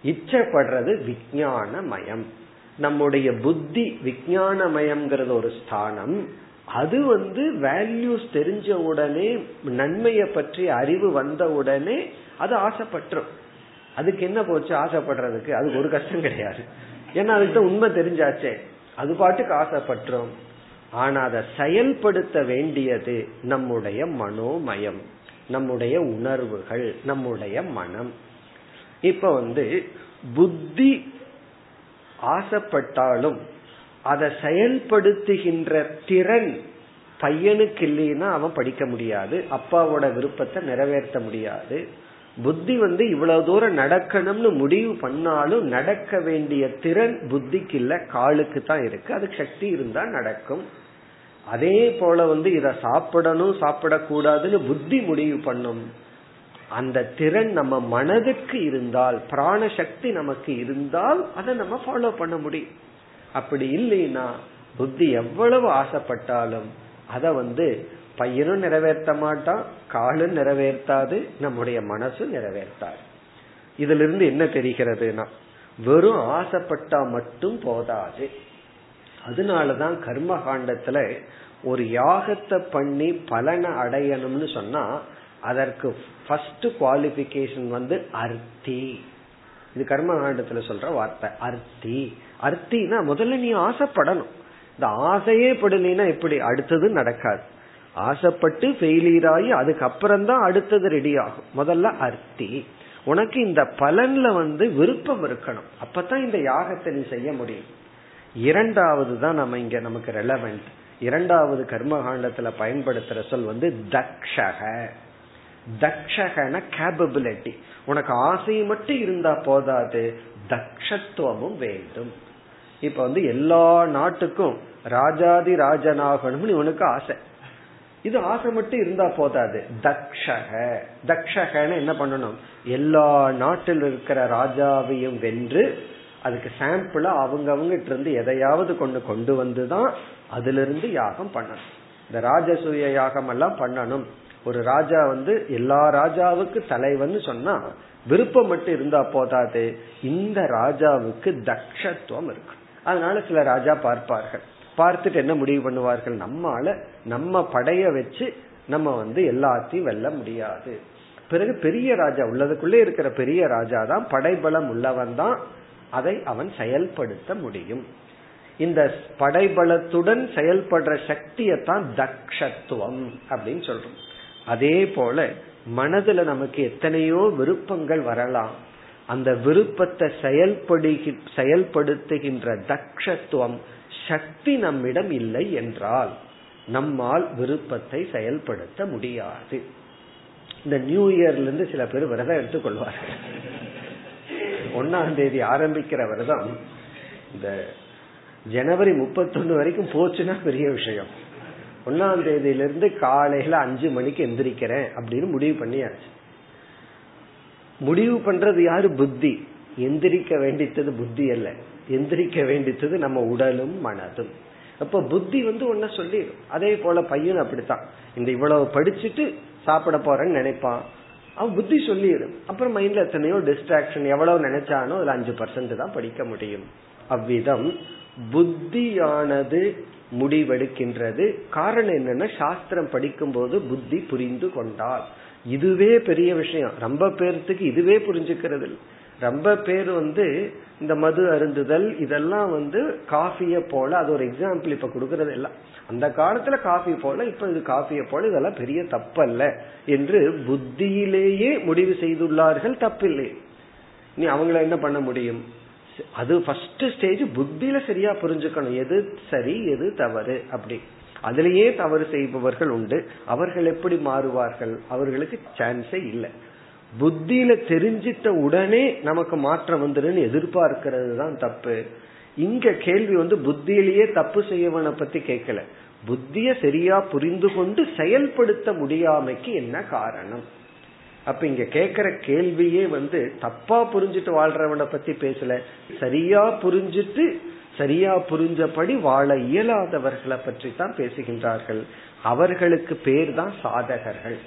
இச்சப்படுறது விஜயானமயம் நம்முடைய புத்தி விஜயானமயம்ங்கிறது ஒரு ஸ்தானம். அது வந்து வேல்யூஸ் தெரிஞ்ச உடனே நன்மையை பற்றி அறிவு வந்த உடனே அது ஆசைப்பட்டுரும். அதுக்கு என்ன போச்சு ஆசைப்படுறதுக்கு? அதுக்கு ஒரு கஷ்டம் கிடையாது. ஏன்னா அதுக்கு உண்மை தெரிஞ்சாச்சே. அது பாட்டுக்கு ஆசைப்பட்டுரும். ஆனா அதை செயல்படுத்த வேண்டியது நம்முடைய மனோமயம் நம்முடைய உணர்வுகள் நம்முடைய மனம். இப்ப வந்து புத்தி ஆசைப்பட்டாலும் அதை செயல்படுத்துகின்ற திறன் பையனுக்கு இல்லைன்னா அவன் படிக்க முடியாது அப்பாவோட விருப்பத்தை நிறைவேற்ற முடியாது. புத்தி வந்து இவ்வளவு தூரம் நடக்கணும்னு முடிவு பண்ணாலும் நடக்க வேண்டிய திறன் புத்திக்கு இல்ல காலுக்கு தான் இருக்கு. அதுக்கு சக்தி இருந்தா நடக்கும். அதே போல வந்து இத சாப்பிடணும் சாப்பிடக்கூடாதுன்னு புத்தி முடிவு பண்ணும். அந்த திறன் நம்ம மனதுக்கு இருந்தால் பிராண சக்தி நமக்கு இருந்தால் அதை நம்ம ஃபாலோ பண்ண முடியும். அப்படி இல்லைன்னா புத்தி எவ்வளவு ஆசைப்பட்டாலும் அதை வந்து பையனும் நிறைவேற்ற மாட்டான் காலும் நிறைவேற்றாது நம்முடைய மனசும் நிறைவேற்றாது. இதுல இருந்து என்ன தெரிகிறதுனா வெறும் ஆசைப்பட்டா மட்டும் போதாது. அதனாலதான் கர்ம காண்டத்துல ஒரு யாகத்தை பண்ணி பலனை அடையணும்னு சொன்னா அதற்கு ஃபர்ஸ்ட் குவாலிபிகேஷன் வந்து அர்த்தி. இது கர்ம காண்டத்துல சொல்ற வார்த்தை அர்த்தி. அர்த்தினா முதல்ல நீ ஆசைப்படணும். இந்த ஆசையே படலைன்னா எப்படி அடுத்தது நடக்காது. ஆசைப்பட்டு ஃபெயிலியர் ஆகி அதுக்கப்புறம் தான் அடுத்தது ரெடி ஆகும். முதல்ல அர்த்தி. உனக்கு இந்த பலன்ல வந்து விருப்பம் இருக்கணும். அப்பதான் இந்த யாகத்தை நீ செய்ய முடியும். இரண்டாவது தான் நம்ம இங்க நமக்கு ரெலவென்ட் இரண்டாவது கர்மகாண்டத்துல பயன்படுத்துற சொல் வந்து தக்ஷக. தக்ஷகன கேபபிலிட்டி உனக்கு ஆசை மட்டும் இருந்தா போதாது தக்ஷத்துவமும் வேண்டும். இப்ப வந்து எல்லா நாட்டுக்கும் ராஜாதி ராஜனாகணும்னு இவனுக்கு ஆசை. இது ஆசை மட்டும் இருந்தா போதாது. தக்ஷக. தக்ஷகன்னு என்ன பண்ணணும்? எல்லா நாட்டில் இருக்கிற ராஜாவையும் வென்று அதுக்கு சாம்பிளா அவங்க இருந்து எதையாவது கொண்டு கொண்டு வந்துதான் அதுல இருந்து யாகம் பண்ணணும். இந்த ராஜசூய யாகம் எல்லாம் பண்ணணும். ஒரு ராஜா வந்து எல்லா ராஜாவுக்கு தலைவன் சொன்னா விருப்பம் மட்டும் இருந்தா போதாது இந்த ராஜாவுக்கு தக்ஷத்துவம் இருக்கு. அதனால சில ராஜா பார்ப்பார்கள். பார்த்துட்டு என்ன முடிவு பண்ணுவார்கள்? நம்மால நம்ம படைய வச்சு நம்ம வந்து எல்லாத்தையும் வெல்ல முடியாது. பிறகு பெரிய ராஜா உள்ளதுக்குள்ளே இருக்கிற பெரிய ராஜா தான் படைபலம் உள்ளவன் தான் அதை அவன் செயல்படுத்த முடியும். இந்த படைபலத்துடன் செயல்படுற சக்தியத்தான் தக்ஷத்துவம் அப்படின்னு சொல்றோம். அதே போல மனதுல நமக்கு எத்தனையோ விருப்பங்கள் வரலாம். அந்த விருப்பத்தை செயல்படுகி செயல்படுத்துகின்ற தக்ஷத்துவம் சக்தி நம்மிடம் இல்லை என்றால் நம்மால் விருப்பத்தை செயல்படுத்த முடியாது. இந்த நியூ இயர்ல இருந்து சில பேர் விரதம் எடுத்துக்கொள்வார்கள் ஒன்னாம் தேதி ஆரம்பிக்கிற விரதம் இந்த ஜனவரி முப்பத்தொன்னு வரைக்கும் போச்சுன்னா பெரிய விஷயம். ஒன்னாம் தேதியிலிருந்து காலையில அஞ்சு மணிக்கு எந்திரிக்கிறேன் அப்படின்னு முடிவு பண்ணியாச்சு. முடிவு பண்றது யாரு? புத்தி. எந்திரிக்க வேண்டித்தது புத்தி அல்ல. எந்திரிக்க வேண்டித்தது நம்ம உடலும் மனதும். அப்ப புத்தி வந்து ஒன்ன சொல்லிடும். அதே போல பையன் அப்படித்தான். இந்த இவ்வளவு படிச்சுட்டு சாப்பிட போறேன்னு நினைப்பான். அவன் புத்தி சொல்லிடும். அப்புறம் மைண்ட்ல எத்தனையோ டிஸ்ட்ராக்ஷன் எவ்வளவு நினைச்சானோ அதுல அஞ்சு பர்சன்ட் தான் படிக்க முடியும். அவ்விதம் புத்தியானது முடிவெடுக்கின்றது. காரணம் என்னன்னா சாஸ்திரம் படிக்கும் போது புத்தி புரிந்து கொண்டால். இதுவே பெரிய விஷயம். ரொம்ப பேர்த்துக்கு இதுவே புரிஞ்சுக்கிறது ரொம்ப பேர் வந்து இந்த மது அருந்துதல் இதெல்லாம் வந்து காஃபிய போல அது ஒரு எக்ஸாம்பிள் இப்ப கொடுக்கறது எல்லாம் அந்த காலத்துல காஃபி போல இப்ப இது காஃபிய போல இதெல்லாம் பெரிய தப்பல்ல என்று புத்தியிலேயே முடிவு செய்துள்ளார்கள் தப்பில்லை. நீ அவங்கள என்ன பண்ண முடியும்? அது ஃபர்ஸ்ட் ஸ்டேஜ் புத்தியில சரியா புரிஞ்சுக்கணும். எது சரி எது தவறு அப்படி. அதுலேயே தவறு செய்பவர்கள் உண்டு. அவர்கள் எப்படி மாறுவார்கள்? அவர்களுக்கு சான்ஸே இல்லை. புத்தியில தெரிஞ்சிட்ட உடனே நமக்கு மாற்றம் வந்துடும் எதிர்பார்க்கிறது தான் தப்பு. இங்க கேள்வி வந்து புத்தியிலேயே தப்பு செய்யவனை பத்தி கேட்கல. புத்திய சரியா புரிந்து கொண்டு செயல்படுத்த முடியாமைக்கு என்ன காரணம்? அப்ப இங்க கேக்குற கேள்வியே வந்து தப்பா புரிஞ்சுட்டு வாழ்றவனை பத்தி பேசல. சரியா புரிஞ்சுட்டு சரியா புரிஞ்சபடி வாழ இயலாதவர்களை பற்றி தான் பேசுகின்றார்கள். அவர்களுக்கு பேர் தான் சாதகர்கள்.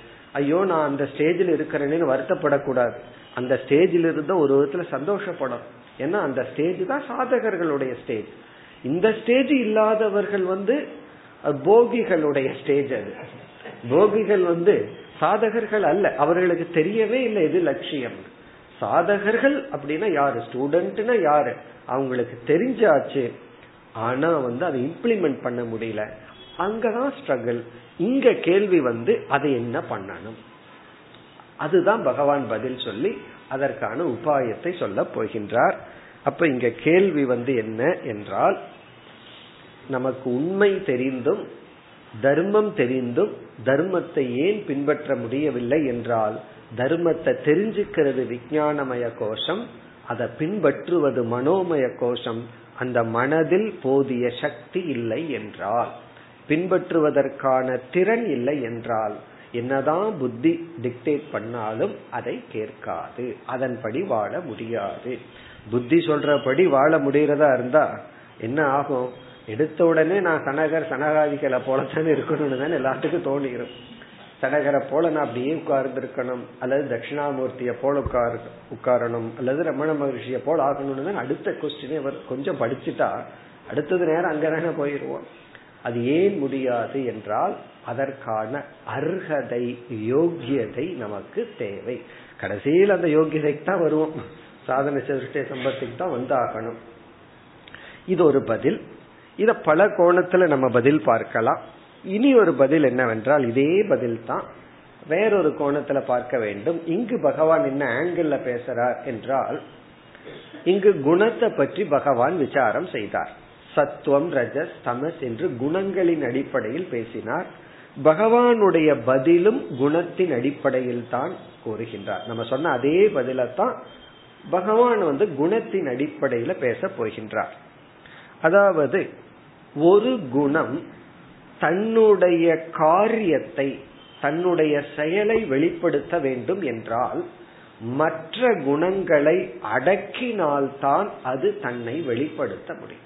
ஐயோ நான் அந்த ஸ்டேஜில் இருக்கிறேன்னு வருத்தப்படக்கூடாது. அந்த ஸ்டேஜில் இருந்த ஒரு விதத்துல சந்தோஷப்படும். ஏன்னா அந்த ஸ்டேஜ் தான் சாதகர்களுடைய ஸ்டேஜ். இந்த ஸ்டேஜ் இல்லாதவர்கள் வந்து போகிகளுடைய ஸ்டேஜ் அது. போகிகள் வந்து சாதகர்கள் அல்ல. அவர்களுக்கு தெரியவே இல்லை இது லட்சியம். சாதகர்கள் அப்படின்னா யாரு? ஸ்டூடெண்ட்னா யாரு? அவங்களுக்கு தெரிஞ்சாச்சு. ஆனா வந்து அதை இம்ப்ளிமெண்ட் பண்ண முடியல. அங்கதான் ஸ்ட்ரகிள் இங்க கேள்வி வந்து அதை என்ன பண்ணணும்? அதுதான் பகவான் பதில் சொல்லி அதற்கான உபாயத்தை சொல்ல போகின்றார். அப்ப இங்க கேள்வி வந்து என்ன என்றால் நமக்கு உண்மை தெரிந்தும் தர்மம் தெரிந்தும் தர்மத்தை ஏன் பின்பற்ற முடியவில்லை என்றால் தர்மத்தை தெரிஞ்சுக்கிறது விஞ்ஞானமய கோஷம் அதை பின்பற்றுவது மனோமய கோஷம் அந்த மனதில் போதிய சக்தி இல்லை என்றால். பின்பற்றுவதற்கான திறன் இல்லை என்றால் என்னதான் புத்தி டிக்டேட் பண்ணாலும் அதை கேட்காது அதன்படி வாழ முடியாது. புத்தி சொல்றபடி வாழ முடியறதா இருந்தா என்ன ஆகும்? எடுத்த உடனே நான் சனகர் சனகாதிகளை போலத்தான் இருக்கணும்னு தான் எல்லாத்துக்கும் தோணிடும் சனகரை போல நான் அப்படியே உட்கார்ந்து இருக்கணும் அல்லது தட்சிணாமூர்த்திய போல உட்கார் உட்காரணும். அல்லது ரமண மகர்ஷிய போல ஆகணும்னு தான் அடுத்த கொஸ்டினே கொஞ்சம் படிச்சுட்டா அடுத்தது நேரம் அங்கதானே போயிருவோம். அது ஏன் முடியாது என்றால் அதற்கான அர்ஹதை யோக்கியதை நமக்கு தேவை. கடைசியில் அந்த யோகியதைக்கு தான் வருவோம். சாதன சதுஷ்டய சம்பத்துக்கு தான் வந்தாகணும். இது ஒரு பதில். இத பல கோணத்துல நம்ம பதில் பார்க்கலாம். இனி ஒரு பதில் என்னவென்றால் இதே பதில் தான் வேறொரு கோணத்துல பார்க்க வேண்டும். இங்கு பகவான் என்ன ஆங்கிள் பேசுறார் என்றால் இங்கு குணத்தை பற்றி பகவான் விசாரம் செய்தார். சத்துவம் ரஜஸ் தமஸ் என்று குணங்களின் அடிப்படையில் பேசினார். பகவானுடைய பதிலும் குணத்தின் அடிப்படையில் தான் கூறுகின்றார். நம்ம சொன்ன அதே பதிலத்தான் பகவான் வந்து குணத்தின் அடிப்படையில பேச போகின்றார். அதாவது ஒரு குணம் தன்னுடைய காரியத்தை தன்னுடைய செயலை வெளிப்படுத்த வேண்டும் என்றால் மற்ற குணங்களை அடக்கினால்தான் அது தன்னை வெளிப்படுத்த முடியும்.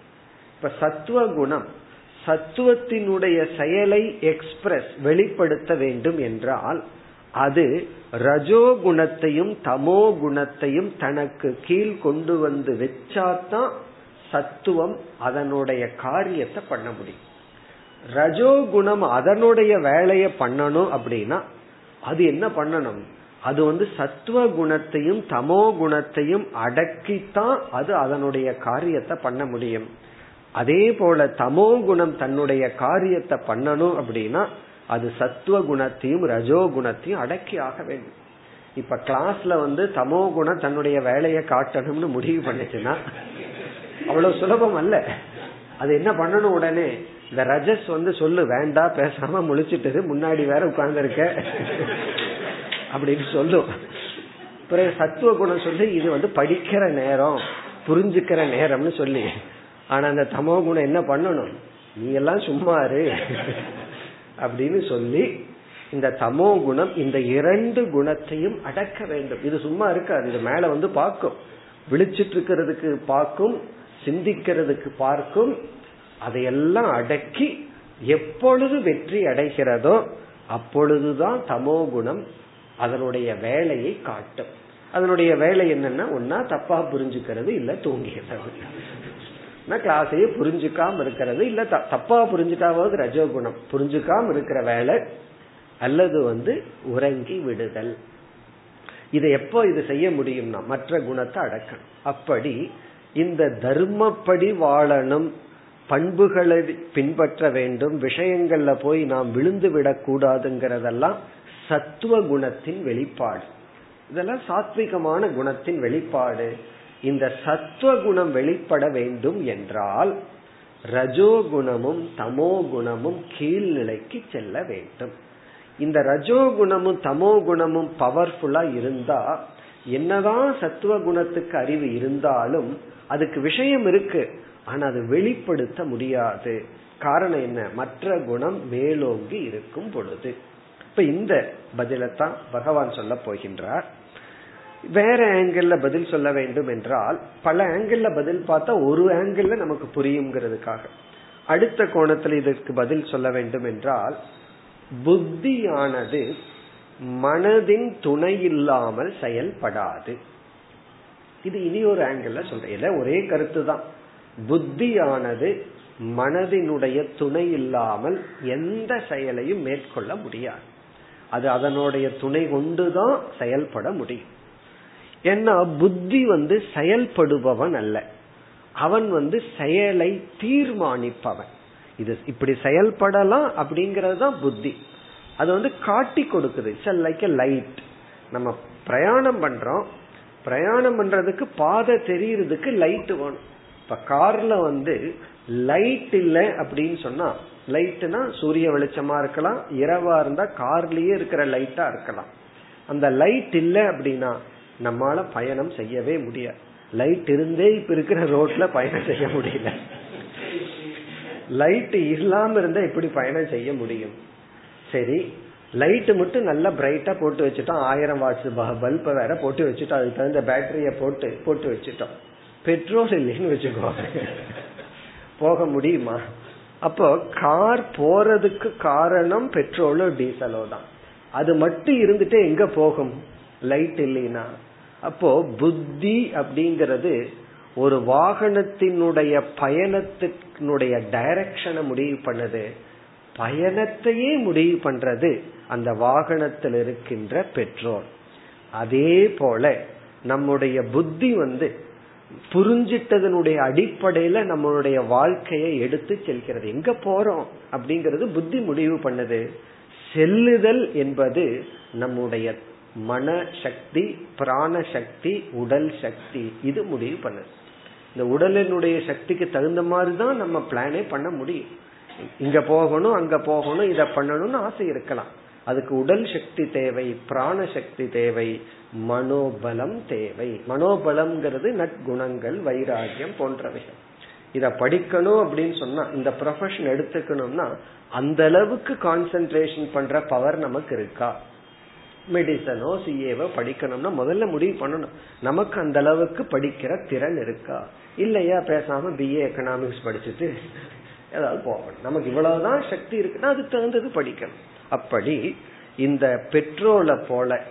இப்ப சத்துவ குணம் சத்துவத்தினுடைய செயலை எக்ஸ்பிரஸ் வெளிப்படுத்த வேண்டும் என்றால் அது ரஜோ குணத்தையும் தமோ குணத்தையும் தனக்கு கீழ் கொண்டு வந்து வச்சாதான் சத்துவம் அதனுடைய காரியத்தை பண்ண முடியும். ரஜோ குணம் அதனுடைய வேலையை பண்ணணும் அப்படின்னா அது என்ன பண்ணணும்? அது வந்து சத்துவ குணத்தையும் தமோ குணத்தையும் அடக்கித்தான் அது அதனுடைய காரியத்தை பண்ண முடியும். அதே போல தமோ குணம் தன்னுடைய காரியத்தை பண்ணணும் அப்படின்னா அது சத்துவ குணத்தையும் ரஜோ குணத்தையும் அடக்கி ஆக வேண்டும். இப்ப கிளாஸ்ல வந்து தமோ குணம் தன்னுடைய வேலையை காட்டணும்னு முடிவு பண்ணுச்சுன்னா அவ்வளவு சுலபம் அல்ல. அது என்ன பண்ணணும் உடனே இந்த ரஜஸ் வந்து சொல்லு வேண்டாம் பேசாம முழிச்சிட்டு முன்னாடி வேற உட்கார்ந்துருக்க. அப்படின்னு சொல்லும். பிறகு சத்துவ குணம் சொல்லி இது வந்து படிக்கிற நேரம் புரிஞ்சுக்கிற நேரம்னு சொல்லி. ஆனா அந்த தமோ குணம் என்ன பண்ணணும்? நீ எல்லாம் சும்மாரு அப்படின்னு சொல்லி இந்த தமோ குணம் இந்த இரண்டு குணத்தையும் அடக்க வேண்டும். இது சும்மா இருக்காது இது மேல வந்து பார்க்கும். விழிச்சிட்டு இருக்கிறதுக்கு பார்க்கும் சிந்திக்கிறதுக்கு பார்க்கும் அதையெல்லாம் அடக்கி எப்பொழுது வெற்றி அடைகிறதோ அப்பொழுதுதான் தமோ குணம் அதனுடைய வேலையை காட்டும். அதனுடைய வேலை என்னன்னா ஒன்னா தப்பா புரிஞ்சுக்கிறது இல்ல தூங்குகிறது கிளாஸையே புரிஞ்சுக்காம இருக்கிறது இல்ல தப்பா புரிஞ்சுட்டாவது ரஜோகுணம். புரிஞ்சுக்காம இருக்கிற வேலை அல்லது வந்து உறங்கி விடுதல். இதை எப்போ இது செய்ய முடியும்னா மற்ற குணத்தை அடக்கணும். அப்படி இந்த தர்மப்படி வாழணும் பண்புகளை பின்பற்ற வேண்டும் விஷயங்கள்ல போய் நாம் விழுந்து விடக்கூடாதுங்கிறதெல்லாம் சத்துவ குணத்தின் வெளிப்பாடு. இதெல்லாம் சாத்விகமான குணத்தின் வெளிப்பாடு. இந்த சத்துவ குணம் வெளிப்பட வேண்டும் என்றால் ரஜோகுணமும் தமோ குணமும் கீழ்நிலைக்கு செல்ல வேண்டும். இந்த ரஜோகுணமும் தமோ குணமும் பவர்ஃபுல்லா இருந்தா என்னதான் சத்துவ குணத்துக்கு அறிவு இருந்தாலும் அதுக்கு விஷயம் இருக்கு. ஆனா அது வெளிப்படுத்த முடியாது. காரணம் என்ன? மற்ற குணம் மேலோங்கி இருக்கும் பொழுது. இப்ப இந்த பதிலத்தான் பகவான் சொல்ல போகின்றார். வேற ஆங்கிள் பதில் சொல்ல வேண்டும் என்றால் பல ஆங்கிள் பதில் பார்த்தா ஒரு ஆங்கிள் நமக்கு புரியுங்கிறதுக்காக அடுத்த கோணத்தில் இதற்கு பதில் சொல்ல வேண்டும் என்றால் புத்தியானது மனதின் துணை இல்லாமல் செயல்படாது. இது இனி ஒரு ஆங்கிள் சொல்றேன். ஒரே கருத்து தான். புத்தியானது மனதினுடைய துணை இல்லாமல் எந்த செயலையும் மேற்கொள்ள முடியாது. அது அதனுடைய துணை கொண்டுதான் செயல்பட முடியும். ஏன்னா புத்தி வந்து செயல்படுபவன் அல்ல. அவன் வந்து செயலை தீர்மானிப்பவன். இது இப்படி செயல்படலாம் அப்படிங்கறது தான் புத்தி. அது வந்து காட்டி கொடுக்குது. இட்ஸ் லைக் எ லைட் நம்ம பிரயாணம் பண்றோம். பிரயாணம் பண்றதுக்கு பாதை தெரியறதுக்கு லைட் வேணும். இப்ப கார்ல வந்து லைட் இல்லை அப்படின்னு சொன்னா லைட்னா சூரிய வெளிச்சமா இருக்கலாம் இரவா இருந்தா கார்லயே இருக்கிற லைட்டா இருக்கலாம். அந்த லைட் இல்லை அப்படின்னா நம்மால பயணம் செய்யவே முடியாது. லைட் இருந்தே இப்ப இருக்கிற ரோட்ல பயணம் செய்ய முடியல. லைட் இல்லாம இருந்தா எப்படி பயணம் செய்ய முடியும்? சரி லைட் மட்டும் நல்லா பிரைட்டா போட்டு வச்சுட்டோம். ஆயிரம் வாட்ஸ் பல்ப வேற போட்டு வச்சுட்டோம். அதுக்கு தகுந்த பேட்டரிய போட்டு போட்டு வச்சுட்டோம். பெட்ரோல் இல்லைன்னு வச்சுக்கோங்க. போக முடியுமா? அப்போ கார் போறதுக்கு காரணம் பெட்ரோலோ டீசலோ தான். அது மட்டும் இருந்துட்டு எங்க போகும்? லைட் இல்லைன்னா. அப்போ புத்தி அப்படிங்கிறது ஒரு வாகனத்தினுடைய பயணத்தினுடைய டைரக்ஷனை முடிவு பண்ணுது. பயணத்தையே முடிவு பண்றது அந்த வாகனத்தில் இருக்கின்ற பெட்ரோல் அதே போல நம்முடைய புத்தி வந்து புரிஞ்சிட்டதனுடைய அடிப்படையில நம்மளுடைய வாழ்க்கையை எடுத்து செல்கிறது. எங்க போறோம் அப்படிங்கறது புத்தி முடிவு பண்ணுது. செல்லுதல் என்பது நம்முடைய மன சக்தி பிராண சக்தி உடல் சக்தி இது முடிவு பண்ணுது. இந்த உடலினுடைய சக்திக்கு தகுந்த மாதிரி தான் நம்ம பிளானே பண்ண முடியும். இங்க போகணும் அங்க போகணும் இத பண்ணணும்னு ஆசை இருக்கலாம். அதுக்கு உடல் சக்தி தேவை பிராண சக்தி தேவை மனோபலம் தேவை. மனோபலம்ங்கிறது நற்குணங்கள் வைராகியம் போன்றவைகள். இத படிக்கணும் அப்படின்னு சொன்னா இந்த ப்ரொஃபஷன் எடுத்துக்கணும்னா அந்த அளவுக்கு கான்சென்ட்ரேஷன் பண்ற பவர் நமக்கு இருக்கா? மெடிசனோ சிஏவோ படிக்கணும்னா முதல்ல முடிவு பண்ணணும். நமக்கு அந்த அளவுக்கு படிக்கிற திறன் இருக்கா? இல்லையா? பேசாம பிஏ எக்கனாமிக்ஸ் படிச்சுட்டு ஏதாவது போகணும். நமக்கு இவ்வளவுதான் சக்தி இருக்குன்னா அதுக்கு தகுந்தது படிக்கணும். அப்படி இந்த பெட்ரோலை போல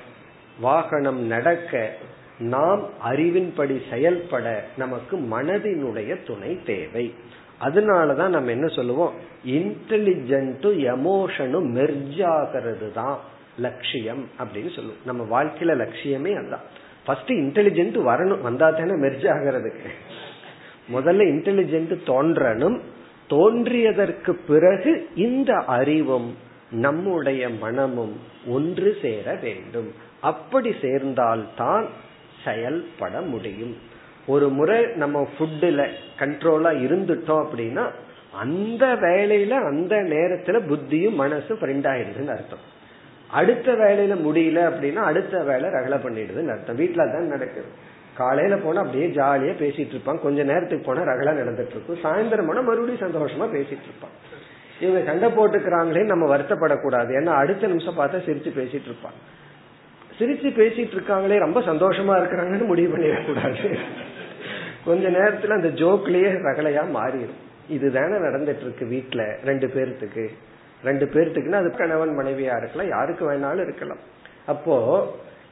வாகனம் நடக்க நாம் அறிவின்படி செயல்பட நமக்கு மனதினுடைய துணை தேவை. அதனாலதான் நம்ம என்ன சொல்லுவோம்? இன்டெலிஜென்ட்டும் எமோஷனும் மெர்ஜ் ஆகிறது தான் லட்சியம் அப்படின்னு சொல்லுவோம். நம்ம வாழ்க்கையில லட்சியமே அதுதான். ஃபர்ஸ்ட் இன்டெலிஜென்ட் வரணும் வந்தா தானே மெர்ஜ் ஆகிறதுக்கு. முதல்ல இன்டெலிஜென்ட் தோன்றணும். தோன்றியதற்கு பிறகு இந்த அறிவும் நம்முடைய மனமும் ஒன்று சேர வேண்டும். அப்படி சேர்ந்தால்தான் செயல்பட முடியும். ஒரு முறை நம்ம ஃபுட்டுல கண்ட்ரோலா இருந்துட்டோம் அப்படின்னா அந்த வேலையில அந்த நேரத்துல புத்தியும் மனசு ஃப்ரெண்ட் ஆயிடுதுன்னு அர்த்தம். அடுத்த வேலையில முடியல அப்படின்னா அடுத்த வேலை ரகலை பண்ணிடுதுன்னு அர்த்தம். வீட்டுல தான் நடக்குது. காலையில போனா அப்படியே ஜாலியா பேசிட்டு இருப்பான். கொஞ்ச நேரத்துக்கு போனா ரகலா நடந்துட்டு இருக்கும். சாயந்தரம் போனா மறுபடியும் சந்தோஷமா பேசிட்டு இருப்பான். இவங்க சண்டை போட்டுக்கிறாங்களே நம்ம வருத்தப்படக்கூடாது. ஏன்னா அடுத்த நிமிஷம் பார்த்தா சிரிச்சு பேசிட்டு இருப்பான். சிரிச்சு பேசிட்டு இருக்காங்களே ரொம்ப சந்தோஷமா இருக்கிறாங்கன்னு முடிவு பண்ணிடக்கூடாது. கொஞ்ச நேரத்துல அந்த ஜோக்லயே ரகலையா மாறிடும். இதுதானே நடந்துட்டு இருக்கு வீட்டுல ரெண்டு பேர்த்துக்கு. ரெண்டு பேர்த்துக்குன்னா அது கணவன் மனைவியா இருக்கலாம் யாருக்கு வேணாலும் இருக்கலாம். அப்போ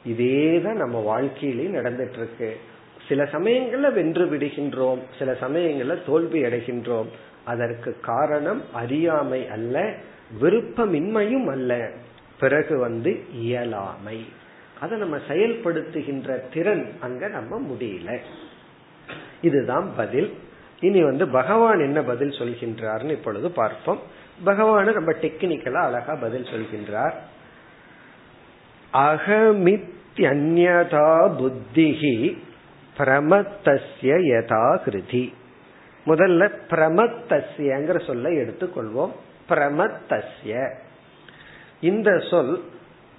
இதேதான் நம்ம வாழ்க்கையிலேயே நடந்துட்டு இருக்கு சில சமயங்கள்ல வென்று விடுகின்றோம் சில சமயங்கள்ல தோல்வி அடைகின்றோம். அதற்கு காரணம் அறியாமை அல்ல விருப்பமின்மையும் அல்ல. பிறகு வந்து இயலாமை. அதை நம்ம செயல்படுத்துகின்ற திறன் அங்க நம்ம முடியல. இதுதான் பதில். இனி வந்து பகவான் என்ன பதில் சொல்கின்றார்னு இப்பொழுது பார்ப்போம். பகவான் ரொம்ப டெக்னிக்கலா அழகா பதில் சொல்கின்றார். அகமித் அந்யதா புத்திஹி பிரமத்தஸ்ய யதா கிருதி முதல்ல பிரமத்தஸ்யங்கிற சொல்லை எடுத்துக்கொள்வோம். பிரமத்தஸ்ய. இந்த சொல்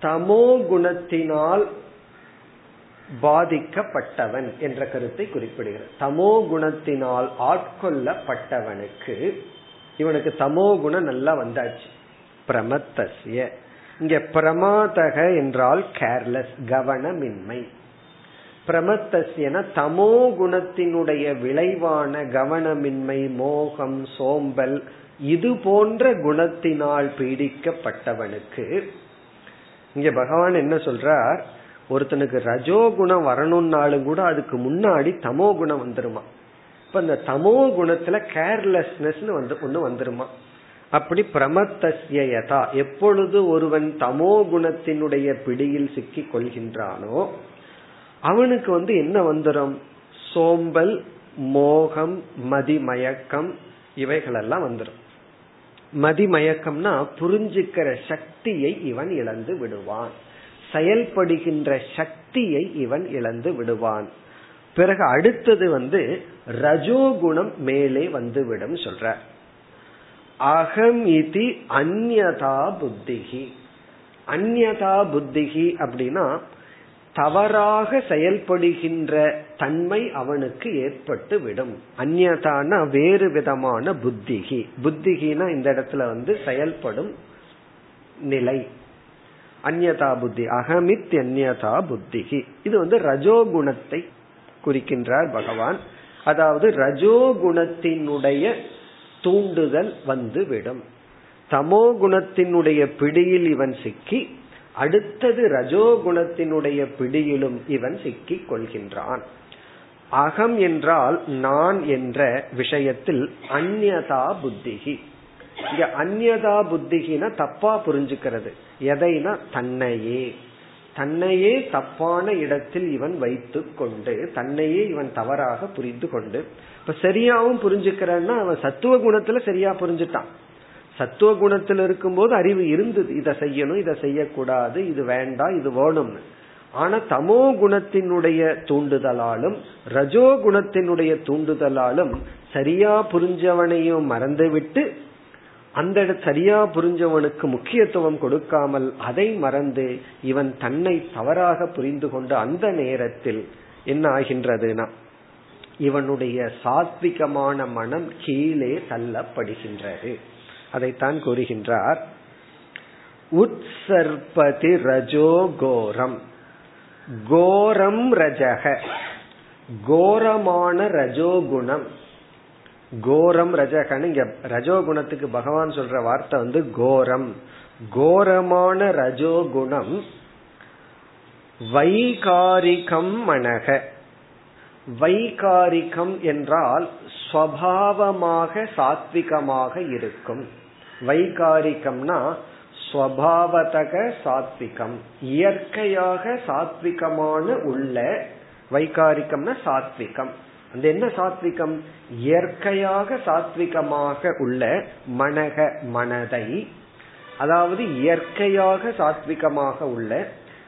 தமோ குணத்தினால் பாதிக்கப்பட்டவன் என்ற கருத்தை குறிப்பிடுகிறது. தமோ குணத்தினால் ஆட்கொள்ளப்பட்டவனுக்கு இவனுக்கு தமோ குணம் நல்லா வந்தாச்சு. பிரமத்தஸ்ய. இங்க பிரமாதக என்றால் கேர்லெஸ் கவனமின்மை. பிரமத்தசியன தமோ குணத்தினுடைய விளைவான கவனமின்மை மோகம் சோம்பல் இது போன்ற குணத்தினால் பீடிக்கப்பட்டவனுக்கு இங்க பகவான் என்ன சொல்றார்? ஒருத்தனுக்கு ரஜோ குணம் வரணும்னாலும் கூட அதுக்கு முன்னாடி தமோ குணம் வந்துருமா? இப்ப இந்த தமோ குணத்துல கேர்லெஸ்னஸ் வந்து ஒண்ணு வந்துருமா? அப்படி பிரமத்தசிய எப்பொழுது ஒருவன் தமோ குணத்தினுடைய பிடியில் சிக்கி கொள்கின்றானோ அவனுக்கு வந்து என்ன வந்துடும் சோம்பல் மோகம் மதிமயக்கம் இவைகளெல்லாம் வந்துடும் மதிமயக்கம்னா புரிஞ்சுக்கிற சக்தியை இவன் இழந்து விடுவான். செயல்படுகின்ற சக்தியை இவன் இழந்து விடுவான். பிறகு அடுத்தது வந்து ரஜோகுணம் மேலே வந்துவிடும் சொல்ற அகம் இது அந்யதா புத்திகி அந்யதா புத்திகி அப்படின்னா தவறாக செயல்படுகின்ற தன்மை அவனுக்கு ஏற்பட்டு விடும் அந்நதான வேறு விதமான புத்திகி புத்திகினா இந்த இடத்துல வந்து செயல்படும் நிலை. அந்யதா புத்தி அகமித் அந்யதா புத்திகி இது வந்து ரஜோகுணத்தை குறிக்கின்றார் பகவான். அதாவது ரஜோகுணத்தினுடைய தூண்டுதல் வந்துவிடும். தமோ குணத்தினுடைய பிடியில் இவன் சிக்கி அடுத்தது ரஜோகுணத்தினுடைய பிடியிலும் இவன் சிக்கிக் கொள்கின்றான். அகம் என்றால் நான் என்ற விஷயத்தில் அந்நதா புத்திகி இங்க அந்யதா புத்திகின தப்பா புரிஞ்சுக்கிறது. எதைனா தன்னையே. தன்னையே தப்பான இடத்தில் இவன் வைத்து கொண்டு தன்னையே இவன் தவறாக புரிந்து கொண்டு இப்ப சரியாவும் புரிஞ்சுக்கிறான்னா அவன் சத்துவ குணத்துல சரியா புரிஞ்சுட்டான். சத்துவ குணத்தில் இருக்கும்போது அறிவு இருந்தது இதை செய்யணும் இதை செய்யக்கூடாது இது வேண்டாம் இது வேணும்னு. ஆனா தமோ குணத்தினுடைய தூண்டுதலாலும் ரஜோ குணத்தினுடைய தூண்டுதலாலும் சரியா புரிஞ்சவனையும் மறந்துவிட்டு அந்த சரியா புரிஞ்சவனுக்கு முக்கியத்துவம் கொடுக்காமல் அதை மறந்து இவன் தன்னை தவறாக புரிந்து கொண்டு அந்த நேரத்தில் என்ன ஆகின்றதுனா இவனுடைய சாத்விகமான மனம் கீழே தள்ளப்படுகின்றது. அதைத்தான் கூறுகின்றார். உற்சர்பதி ரஜோ கோரம். கோரம் ரஜக. கோரமான ரஜோகுணம். கோரம் ரஜகன் இங்க ரஜோகுணத்துக்கு பகவான் சொல்ற வார்த்தை வந்து கோரம். கோரமான ரஜோகுணம் வைகாரிகம் மனக. வைகாரிகம் என்றால் ஸ்வபாவமாக சாத்விகமாக இருக்கும். வைகாரிகம்னா ஸ்வபாவதக சாத்விகம். இயற்கையாக சாத்விகமான உள்ள வைகாரிகம்னா சாத்விகம். அந்த என்ன சாத்விகம்? இயற்கையாக சாத்விகமாக உள்ள மனக மனதை. அதாவது இயற்கையாக சாத்விகமாக உள்ள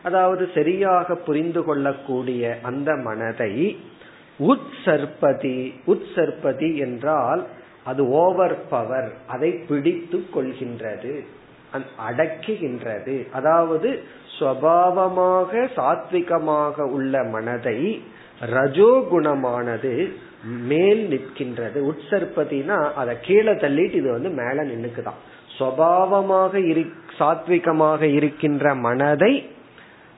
அதாவது சரியாக புரிந்து கொள்ளக்கூடிய அந்த மனதை உட்சர்பதி உட்சர்பதி என்றால் அது ஓவர் பவர் அதை பிடித்து கொள்கின்றது அடக்குகின்றது. அதாவது சுவாவமாக சாத்விகமாக உள்ள மனதை ரஜோகுணமானது மேல் நிற்கின்றது. உட்சற்பதினா அதை கீழே தள்ளிட்டு இது வந்து மேல நின்னுக்குதான். சுவாவமாக இரு சாத்விகமாக இருக்கின்ற மனதை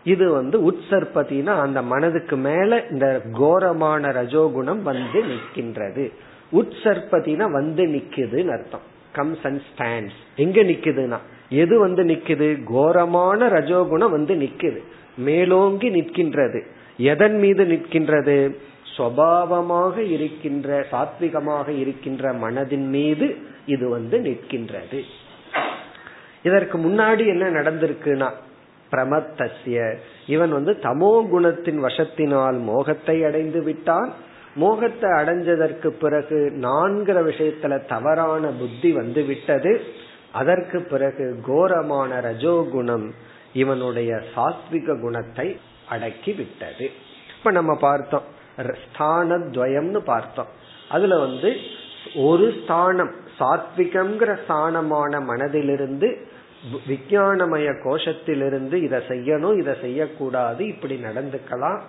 இது வந்து உட்சர்பதினா அந்த மனதுக்கு மேல இந்த கோரமான ரஜோகுணம் வந்து நிற்கின்றது. உட்சர்பதினா வந்து நிக்குதுன்னு அர்த்தம். கம்ஸ் அண்ட் ஸ்டாண்ட்ஸ் எங்க நிக்குதுன்னா எது வந்து நிக்குது கோரமான ரஜோகுணம் வந்து நிக்குது மேலோங்கி நிற்கின்றது. எதன் மீது நிற்கின்றது? சுவாவமாக இருக்கின்ற சாத்விகமாக இருக்கின்ற மனதின் மீது இது வந்து நிற்கின்றது. இதற்கு முன்னாடி என்ன நடந்திருக்குன்னா பிரமத்தசிய இவன் வந்து தமோ குணத்தின் வசத்தினால் மோகத்தை அடைந்து விட்டான். மோகத்தை அடைஞ்சதற்கு பிறகு நான்கிற விஷயத்துல தவறான புத்தி வந்து விட்டது. அதற்கு பிறகு கோரமான ரஜோகுணம் இவனுடைய சாத்விக குணத்தை அடக்கி விட்டது இப்ப நம்ம பார்த்தோம். ஸ்தான துவயம்னு பார்த்தோம். அதுல வந்து ஒரு ஸ்தானம் சாத்விகம்ங்கிற ஸ்தானமான மனதிலிருந்து விஞ்ஞானமய கோஷத்திலிருந்து இதை செய்யணும் இதை செய்யக்கூடாது இப்படி நடந்துக்கலாம்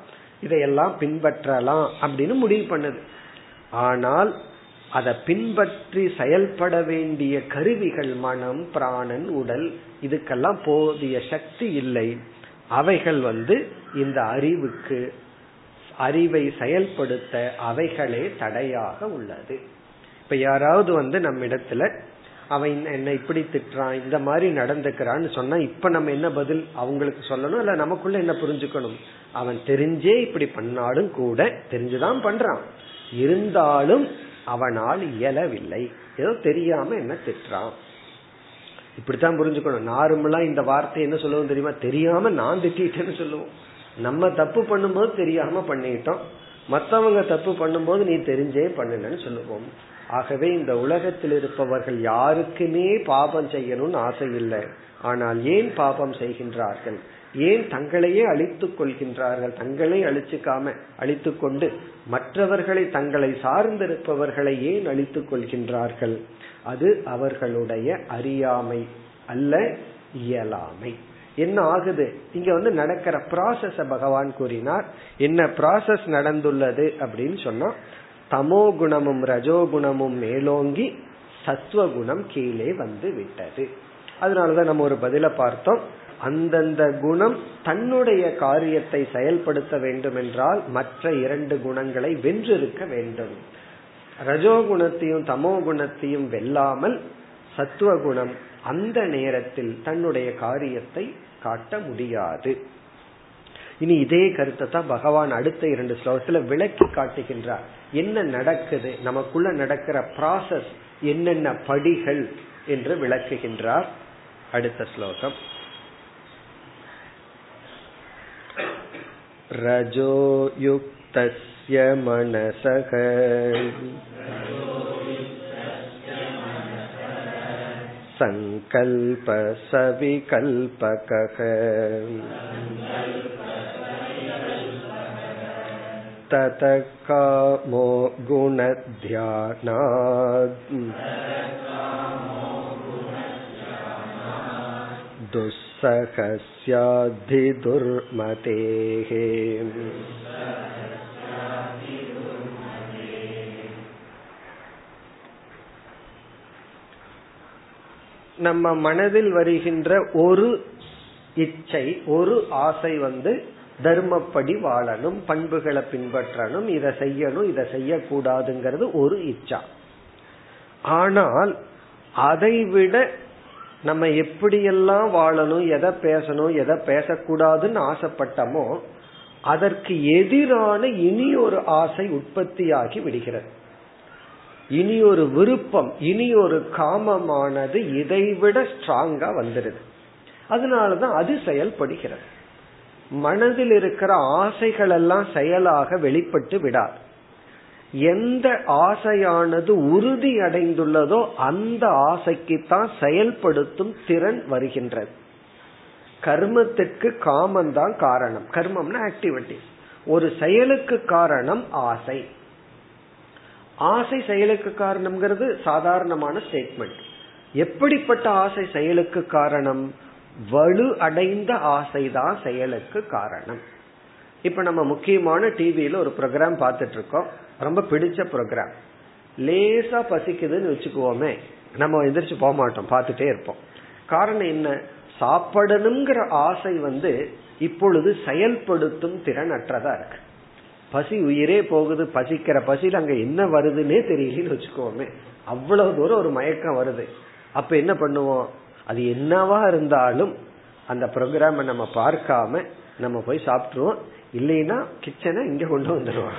இதையெல்லாம் பின்பற்றலாம் அப்படின்னு முடிவு பண்ணுது. ஆனால் அதை பின்பற்றி செயல்பட வேண்டிய கருவிகள் மனம் பிராணன் உடல் இதுக்கெல்லாம் போதிய சக்தி இல்லை. அவைகள் வந்து இந்த அறிவுக்கு அறிவை செயல்படுத்த அவைகளே தடையாக உள்ளது. இப்ப யாராவது வந்து நம்ம இடத்துல அவன் என்ன இப்படி திட்டுறான் இந்த மாதிரி நடந்துக்கிறான்னு சொன்னா இப்ப நம்ம என்ன பதில் அவங்களுக்கு சொல்லணும்? இல்ல நமக்குள்ள என்ன புரிஞ்சுக்கணும்? அவன் தெரிஞ்சே இப்படி பண்ணாலும் கூட தெரிஞ்சுதான் பண்றான். இருந்தாலும் அவனால் இயலவில்லை. ஏதோ தெரியாம என்ன திட்டுறான்? இப்படித்தான் புரிஞ்சுக்கணும். நார்மலா இந்த வார்த்தை என்ன சொல்லுவோம் தெரியுமா? தெரியாம நான் திட்டேன்னு சொல்லுவோம். நம்ம தப்பு பண்ணும்போது தெரியாம பண்ணிட்டோம். மத்தவங்க தப்பு பண்ணும்போது நீ தெரிஞ்சே பண்ணுன்னு சொல்லுவோம். ஆகவே இந்த உலகத்தில் இருப்பவர்கள் யாருக்குமே பாபம் செய்யணும்னு ஆசை இல்லை. ஆனால் ஏன் பாபம் செய்கின்றார்கள்? ஏன் தங்களையே அழித்துக் கொள்கின்றார்கள்? தங்களை அழிச்சுக்காம அழித்து கொண்டு மற்றவர்களை தங்களை சார்ந்திருப்பவர்களை ஏன் அழித்துக் கொள்கின்றார்கள்? அது அவர்களுடைய அறியாமை அல்ல இயலாமை. என்ன ஆகுது? இங்க வந்து நடக்கிற ப்ராசஸ பகவான் கூறினார். என்ன ப்ராசஸ் நடந்துள்ளது அப்படின்னு சொன்னா தமோ குணமும் ரஜோகுணமும் மேலோங்கி சத்வகுணம் கீழே வந்து விட்டது. அதனாலதான் நம்ம ஒரு பதில பார்த்தோம். அந்தந்த குணம் தன்னுடைய காரியத்தை செயல்படுத்த வேண்டும் என்றால் மற்ற இரண்டு குணங்களை வென்றிருக்க வேண்டும். ரஜோகுணத்தையும் தமோ குணத்தையும் வெல்லாமல் சத்துவகுணம் அந்த நேரத்தில் தன்னுடைய காரியத்தை காட்ட முடியாது. இனி இதே கருத்தை தான் பகவான் அடுத்த இரண்டு ஸ்லோகத்துல விளக்கி காட்டுகின்றார். என்ன நடக்குது? நமக்குள்ள நடக்கிற ப்ராசஸ் என்னென்ன படிகள் என்று விளக்குகின்றார் அடுத்த ஸ்லோகம். रजोयुक्तस्य मनसः सङ्कल्पसविकल्पकः ततः कामो गुणध्यानात् दुःसहस्याधिदुर्मतेः நம்ம மனதில் வருகின்ற ஒரு இச்சை ஒரு ஆசை வந்து தர்மப்படி வாழணும் பண்புகளை பின்பற்றணும் இதை செய்யணும் இதை செய்யக்கூடாதுங்கிறது ஒரு இச்சா. ஆனால் அதை விட நம்ம எப்படியெல்லாம் வாழணும் எதை பேசணும் எதை பேசக்கூடாதுன்னு ஆசைப்பட்டமோ அதற்கு எதிரான இனி ஒரு ஆசை உற்பத்தியாகி விடுகிறது. இனி ஒரு விருப்பம் இனி ஒரு காமமானது இதைவிட ஸ்ட்ராங்கா வந்துடுது அதனாலதான் அது செயல்படுகிறது. மனதில் இருக்கிற ஆசைகள் எல்லாம் செயலாக வெளிப்பட்டு விடாது. எந்த ஆசையானது உறுதி அடைந்துள்ளதோ அந்த ஆசைக்கு தான் செயல்படுத்தும் திறன் வருகின்றது. கர்மத்திற்கு காமம் தான் காரணம். கர்மம்னா ஆக்டிவிட்டி ஒரு செயலுக்கு காரணம் ஆசை. ஆசை செயலுக்கு காரணம்ங்கிறது சாதாரணமான ஸ்டேட்மெண்ட் எப்படிப்பட்ட ஆசை செயலுக்கு காரணம்? வலு அடைந்த ஆசைதான் செயலுக்கு காரணம். இப்ப நம்ம முக்கியமான டிவியில ஒரு ப்ரோக்ராம் பார்த்துட்டு இருக்கோம் ரொம்ப பிடிச்ச ப்ரோக்ராம் லேசா பசிக்குதுன்னு வச்சுக்குவோமே. நம்ம எந்திரிச்சு போக மாட்டோம். பார்த்துட்டே இருப்போம். காரணம் என்ன? சாப்பிடணுங்கிற ஆசை வந்து இப்பொழுது செயல்படுத்தும் திறன் அற்றதா இருக்கு. பசி உயிரே போகுது பசிக்கிற பசியில் அங்க என்ன வருதுன்னே தெரியலன்னு வச்சுக்கோமே. அவ்வளவு தூரம் ஒரு மயக்கம் வருது. அப்ப என்ன பண்ணுவோம்? அது என்னவா இருந்தாலும் அந்த ப்ரோக்ராம நம்ம பார்க்காம நம்ம போய் சாப்பிட்டுருவோம். இல்லைன்னா கிச்சனை இங்க கொண்டு வந்துடுவோம்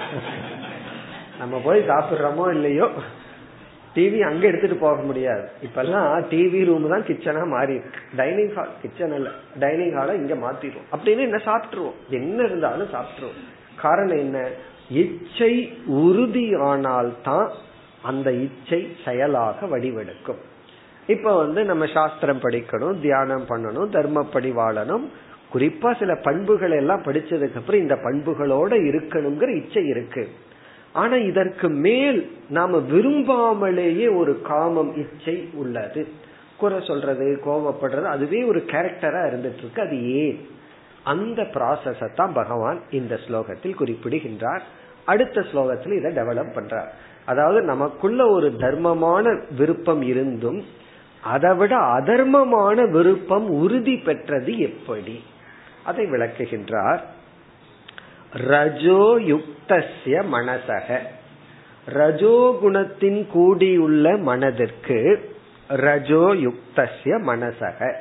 நம்ம போய் சாப்பிடுறோமோ இல்லையோ? டிவி அங்க எடுத்துட்டு போக முடியாது. இப்பெல்லாம் டிவி ரூம் தான் கிச்சனா மாறி டைனிங் ஹால் கிச்சன் இல்ல டைனிங் ஹாலை இங்க மாத்திடுவோம். அப்படின்னு என்ன சாப்பிட்டுருவோம். என்ன இருந்தாலும் சாப்பிட்டுருவோம். காரணம் என்ன? இச்சை உறுதியானால் தான் அந்த இச்சை செயலாக வடிவெடுக்கும். இப்ப வந்து நம்ம சாஸ்திரம் படிக்கணும் தியானம் பண்ணணும் தர்மப்படி வாழணும். குறிப்பா சில பண்புகள் எல்லாம் படிச்சதுக்கு அப்புறம் இந்த பண்புகளோட இருக்கணுங்கிற இச்சை இருக்கு. ஆனா இதற்கு மேல் நாம விரும்பாமலேயே ஒரு காமம் இச்சை உள்ளது. குறை சொல்றது கோபப்படுறது அதுவே ஒரு கேரக்டரா இருந்துட்டு இருக்கு. அது ஏன்? அந்த ப்ராசஸ தான் பகவான் இந்த ஸ்லோகத்தில் குறிப்பிடுகின்றார். அடுத்த ஸ்லோகத்தில் இதை டெவலப் பண்றார். அதாவது நமக்குள்ள ஒரு தர்மமான விருப்பம் இருந்தும் அதை விட அதர்மமான விருப்பம் உறுதி பெற்றது எப்படி? அதை விளக்குகின்றார். ரஜோயுக்தசிய மனசக. ரஜோகுணத்தின் கூடியுள்ள மனதிற்கு ரஜோயுக்தசிய மனசக.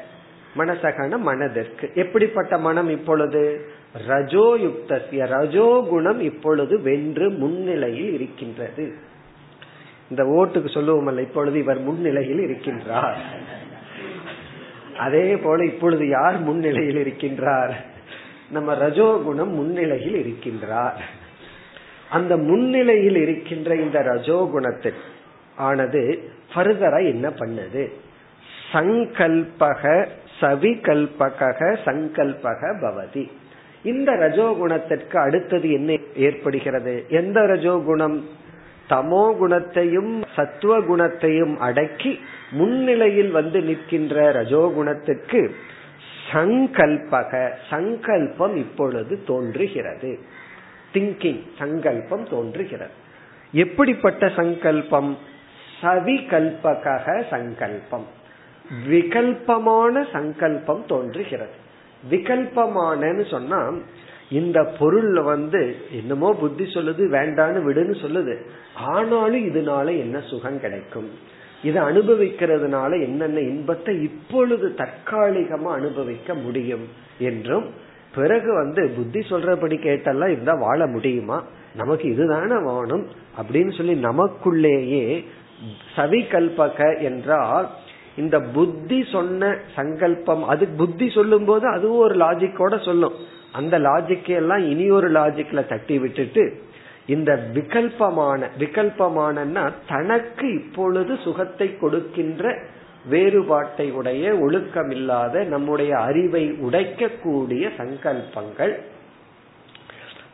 மனசகன மனதிற்கு. எப்படிப்பட்ட மனம் இப்பொழுது? ரஜோயுக்திய ரஜோகுணம் இப்பொழுது வென்று முன்னிலையில் இருக்கின்றது. இந்த ஓட்டுக்கு சொல்லுவோமல்ல இப்பொழுது இவர் முன்னிலையில் இருக்கின்றார். அதே போல இப்பொழுது யார் முன்னிலையில் இருக்கின்றார்? நம்ம ரஜோகுணம் முன்னிலையில் இருக்கின்றார். அந்த முன்னிலையில் இருக்கின்ற இந்த ரஜோகுணத்தில் ஆனது ஃபர்தரா என்ன பண்ணுது? சங்கல்பக சவிகல்பக சங்கல்பக பவதி. இந்த ரஜோகுணத்திற்கு அடுத்தது என்ன ஏற்படுகிறது? எந்த ரஜோகுணம்? தமோ குணத்தையும் சத்துவ குணத்தையும் அடக்கி முன்னிலையில் வந்து நிற்கின்ற ரஜோகுணத்துக்கு சங்கல்பக சங்கல்பம் இப்பொழுது தோன்றுகிறது. திங்கிங் சங்கல்பம் தோன்றுகிறது. எப்படிப்பட்ட சங்கல்பம்? சவிகல்பக சங்கல்பம். விகல்பமான சங்கல்பம் தோன்றுகிறது. விகல்பமானன்னு சொன்னா இந்த பொருள்ல வந்து என்னமோ புத்தி சொல்லுது வேண்டான்னு விடுன்னு சொல்லுது. ஆனாலும் இதனால என்ன சுகம் கிடைக்கும்? இதை அனுபவிக்கிறதுனால என்னென்ன இன்பத்தை இப்பொழுது தற்காலிகமா அனுபவிக்க முடியும் என்றும் பிறகு வந்து புத்தி சொல்றபடி கேட்டெல்லாம் இருந்தா வாழ முடியுமா? நமக்கு இதுதானே வேணும் அப்படின்னு சொல்லி நமக்குள்ளேயே சவிகல்பக என்றால் இந்த புத்தி சொன்ன சங்கல்பம் அது புத்தி சொல்லும் போது அதுவும் ஒரு லாஜிக்கோட சொல்லும். அந்த லாஜிக்கை எல்லாம் இனி ஒரு லாஜிக்ல தட்டி விட்டுட்டு இந்த விகல்பமான விகல்பமானன்னா தனக்கு இப்பொழுது சுகத்தை கொடுக்கின்ற வேறுபாட்டை உடைய ஒழுக்கமில்லாத நம்முடைய அறிவை உடைக்கக்கூடிய சங்கல்பங்கள்.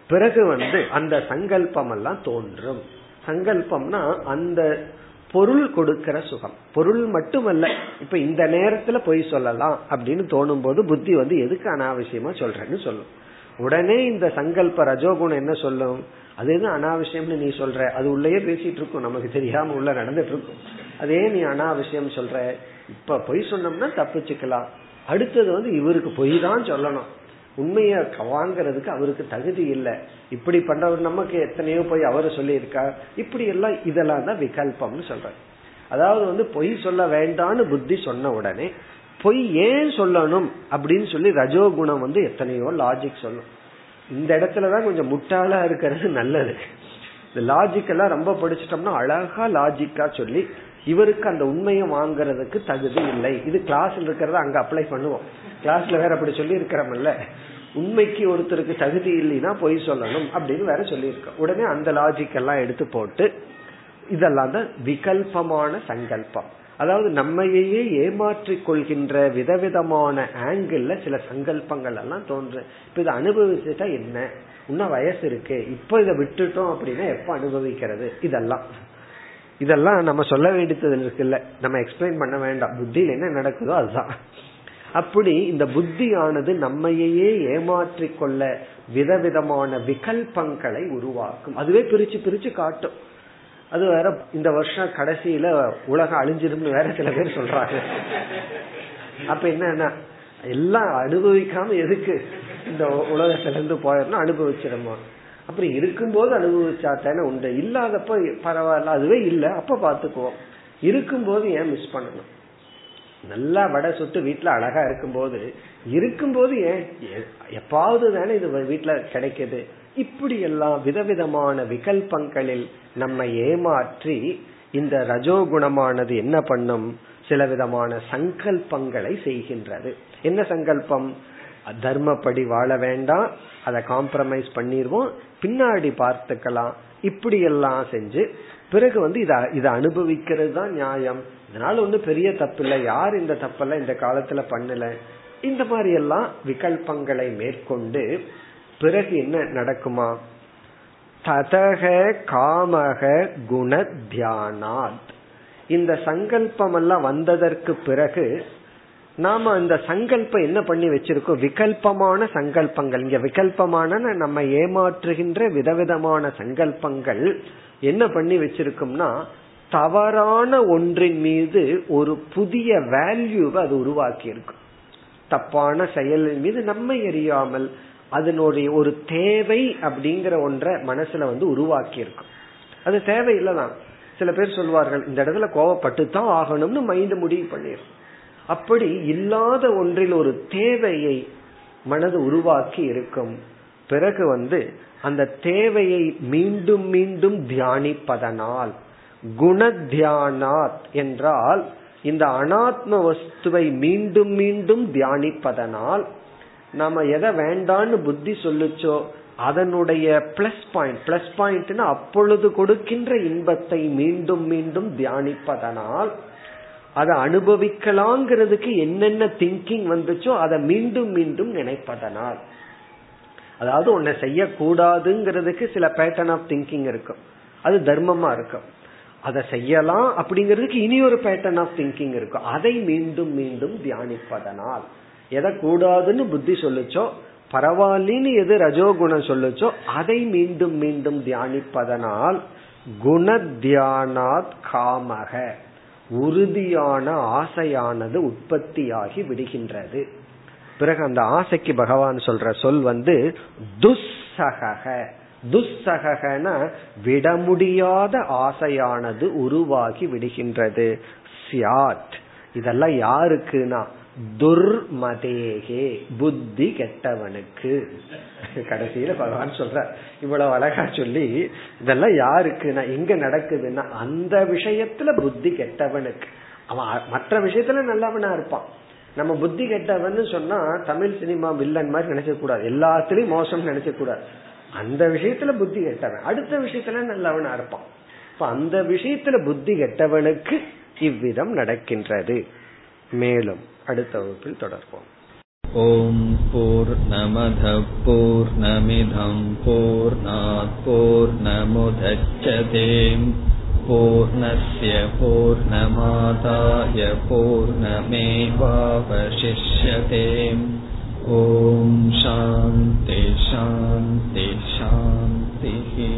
பிறகு வந்து அந்த சங்கல்பம் எல்லாம் தோன்றும். சங்கல்பம்னா அந்த பொருள் கொடுக்கிற சுகம். பொருள் மட்டுமல்ல இப்ப இந்த நேரத்துல பொய் சொல்லலாம் அப்படின்னு தோணும் போது புத்தி வந்து எதுக்கு அனாவசியமா சொல்றேன்னு சொல்லும். உடனே இந்த சங்கல்ப ரஜோகுணம் என்ன சொல்லும்? அது எதுவும் அனாவசியம்னு நீ சொல்ற? அது உள்ளயே பேசிட்டு இருக்கும். நமக்கு தெரியாம உள்ள நடந்துட்டு இருக்கும். அதே நீ அனாவசியம் சொல்ற. இப்ப பொய் சொன்னோம்னா தப்பிச்சுக்கலாம். அடுத்தது வந்து இவருக்கு பொய் தான் சொல்லணும். உண்மைய வாங்கறதுக்கு அவருக்கு தகுதி இல்லை. இப்படி பண்றவர் நமக்கு எத்தனையோ போய் அவரு சொல்லியிருக்கா இப்படி எல்லாம் இதெல்லாம் தான் விகல்பம்னு சொல்ற அதாவது வந்து பொய் சொல்ல வேண்டாம்னு புத்தி சொன்ன உடனே பொய் ஏன் சொல்லணும் அப்படின்னு சொல்லி ரஜோகுணம் வந்து எத்தனையோ லாஜிக் சொல்லும். இந்த இடத்துலதான் கொஞ்சம் முட்டாளா இருக்கிறது நல்லது. இந்த லாஜிக் எல்லாம் ரொம்ப படிச்சிட்டோம்னா அழகா லாஜிக்கா சொல்லி இவருக்கு அந்த உண்மையை வாங்குறதுக்கு தகுதி இல்லை. இது கிளாஸ்ல இருக்கிறத அங்க அப்ளை பண்ணுவோம். கிளாஸ்ல வேற அப்படி சொல்லி இருக்கிறோம்ல உண்மைக்கு ஒருத்தருக்கு தகுதி இல்லைன்னா பொய் சொல்லணும் அப்படின்னு வேற சொல்லியிருக்கோம். உடனே அந்த லாஜிக் எல்லாம் எடுத்து போட்டு இதெல்லாம் தான் விகல்பமான சங்கல்பம். அதாவது நம்மையே ஏமாற்றிக் கொள்கின்ற விதவிதமான ஆங்கிள் சில சங்கல்பங்கள் எல்லாம் தோன்று. இப்ப இதை அனுபவிச்சுட்டா என்ன? இன்னும் வயசு இருக்கு. இப்ப இதை விட்டுட்டோம் அப்படின்னா எப்ப அனுபவிக்கிறது? இதெல்லாம். இதெல்லாம் நம்ம சொல்ல வேண்டியது இருக்குல்ல. நம்ம எக்ஸ்பிளைன் பண்ண வேண்டாம். புத்தியில் என்ன நடக்குதோ அதுதான். அப்படி இந்த புத்தியானது நம்மையே ஏமாற்றிக்கொள்ள விதவிதமான விகல்பங்களை உருவாக்கும். அதுவே பிரிச்சு பிரிச்சு காட்டும். அது வேற இந்த வருஷம் கடைசியில உலகம் அழிஞ்சிரும்னு வேற சில பேர் சொல்றாங்க. அப்ப என்னன்னா எல்லாம் அனுபவிக்காம எதுக்கு இந்த உலகத்திலிருந்து போயிடணும்? அனுபவிச்சிடமா அப்புறம் இருக்கும்போது அனுபவிச்சா தானே உண்டு. இல்லாதப்ப பரவாயில்ல அதுவே இல்லை. அப்ப பாத்துக்குவோம் இருக்கும்போது ஏன் மிஸ் பண்ணணும்? நல்லா வடை சுட்டு வீட்டுல அழகா இருக்கும்போது இருக்கும்போது ஏன் எப்பாவது தானே இது வீட்டுல கிடைக்குது. இப்படி எல்லாம் விதவிதமான விகல்பங்களில் நம்ம ஏமாற்றி இந்த ரஜோகுணமானது என்ன பண்ணும்? சில விதமான சங்கல்பங்களை செய்கின்றது. என்ன சங்கல்பம்? தர்மப்படி வாழ வேண்டாம் அதை காம்ப்ரமைஸ் பண்ணிடுவோம் பின்னாடி பார்த்துக்கலாம். இப்படி எல்லாம் செஞ்சு பிறகு வந்து இதை இதை அனுபவிக்கிறது தான் நியாயம். இதனால ஒன்றும் பெரிய தப்பு இல்லை யார் இந்த தப்பெல்லாம் இந்த காலத்துல பண்ணல? இந்த மாதிரி எல்லாம் விகல்பங்களை மேற்கொண்டு பிறகு என்ன நடக்குமா? ததக காமக குண தியானாத் இந்த சங்கல்பம் எல்லாம் வந்ததற்கு பிறகு நாம இந்த சங்கல்பம் என்ன பண்ணி வச்சிருக்கோம்? விகல்பமான சங்கல்பங்கள். இங்க விகல்பமான நம்ம ஏமாற்றுகின்ற விதவிதமான சங்கல்பங்கள் என்ன பண்ணி வச்சிருக்கோம்னா தவறான ஒன்றின் மீது ஒரு புதிய வேல்யூவை அது உருவாக்கி இருக்கும் தப்பான செயலின் மீது நம்மை எறியாமல் அதனுடைய ஒரு தேவை அப்படிங்கிற ஒன்றை மனசுல வந்து உருவாக்கி இருக்கும் அது தேவையில்லைதான். சில பேர் சொல்வார்கள் இந்த இடத்துல கோவப்பட்டு தான் ஆகணும்னு மைண்ட் முடிவு பண்ணிடும் அப்படி இல்லாத ஒன்றில் ஒரு தேவையை மனது உருவாக்கி இருக்கும். பிறகு வந்து அந்த தேவையை மீண்டும் மீண்டும் தியானிப்பதனால் குணத்தியானாத் என்றால் இந்த அனாத்ம வஸ்துவை மீண்டும் மீண்டும் தியானிப்பதனால் நாம எதை வேண்டான்னு புத்தி சொல்லுச்சோ அதனுடைய பிளஸ் பாயிண்ட் பிளஸ் பாயிண்ட்னா அப்பொழுது கொடுக்கின்ற இன்பத்தை மீண்டும் மீண்டும் தியானிப்பதனால் அதை அனுபவிக்கலாங்கிறதுக்கு என்னென்ன திங்கிங் வந்துச்சோ அதை மீண்டும் மீண்டும் நினைப்பதனால். அதாவது உன்னை செய்யக்கூடாதுங்கிறதுக்கு சில பேட்டர்ன் ஆஃப் திங்கிங் இருக்கும். அது தர்மமா இருக்கும். அதை செய்யலாம் அப்படிங்கிறதுக்கு இனி ஒரு பேட்டர்ன் ஆஃப் திங்கிங் இருக்கும். அதை மீண்டும் மீண்டும் தியானிப்பதனால். எதை கூடாதுன்னு புத்தி சொல்லுச்சோ பரவாயில்லன்னு எது ரஜோகுணம் சொல்லுச்சோ அதை மீண்டும் மீண்டும் தியானிப்பதனால் குண தியானாத் காமக. உறுதியான ஆசையானது உற்பத்தியாகி விடுகின்றது. பிறகு அந்த ஆசைக்கு பகவான் சொல்ற சொல் வந்து துஸ்ஸக துஸ்ஸகன விட முடியாத ஆசையானது உருவாகி விடுகின்றது. சியாத் இதெல்லாம் யாருக்குன்னா துர்மதேகே புத்தி கெட்டவனுக்கு. கடைசியில பகவான் சொல்ற இவ்வளவு அழகா சொல்லி இதெல்லாம் யாருக்குன்னா எங்க நடக்குதுன்னா அந்த விஷயத்துல புத்தி கெட்டவனுக்கு. அவன் மற்ற விஷயத்துல நல்லவனா இருப்பான். நம்ம புத்தி கெட்டவன் சொன்னா தமிழ் சினிமா வில்லன் மாதிரி நினைச்ச கூடாது எல்லாத்துலயும் மோசம் நினைச்ச கூடாது அந்த விஷயத்துல புத்தி கெட்டவன். அடுத்த விஷயத்துல நல்லவனா இருப்பான். இப்ப அந்த விஷயத்துல புத்தி கெட்டவனுக்கு இவ்விதம் நடக்கின்றது. மேலும் அடுத்த வகுப்பில் தொடர்போம் ஓம் போர் நமத போர் நமிதம் போர் நாற் நமுதச்சதேம் பூர்ணய பூர்ணமாதாய பூர்ணமேவாவசிஷ்யதேம். ஓம் சாந்தி சாந்தி சாந்திஹி.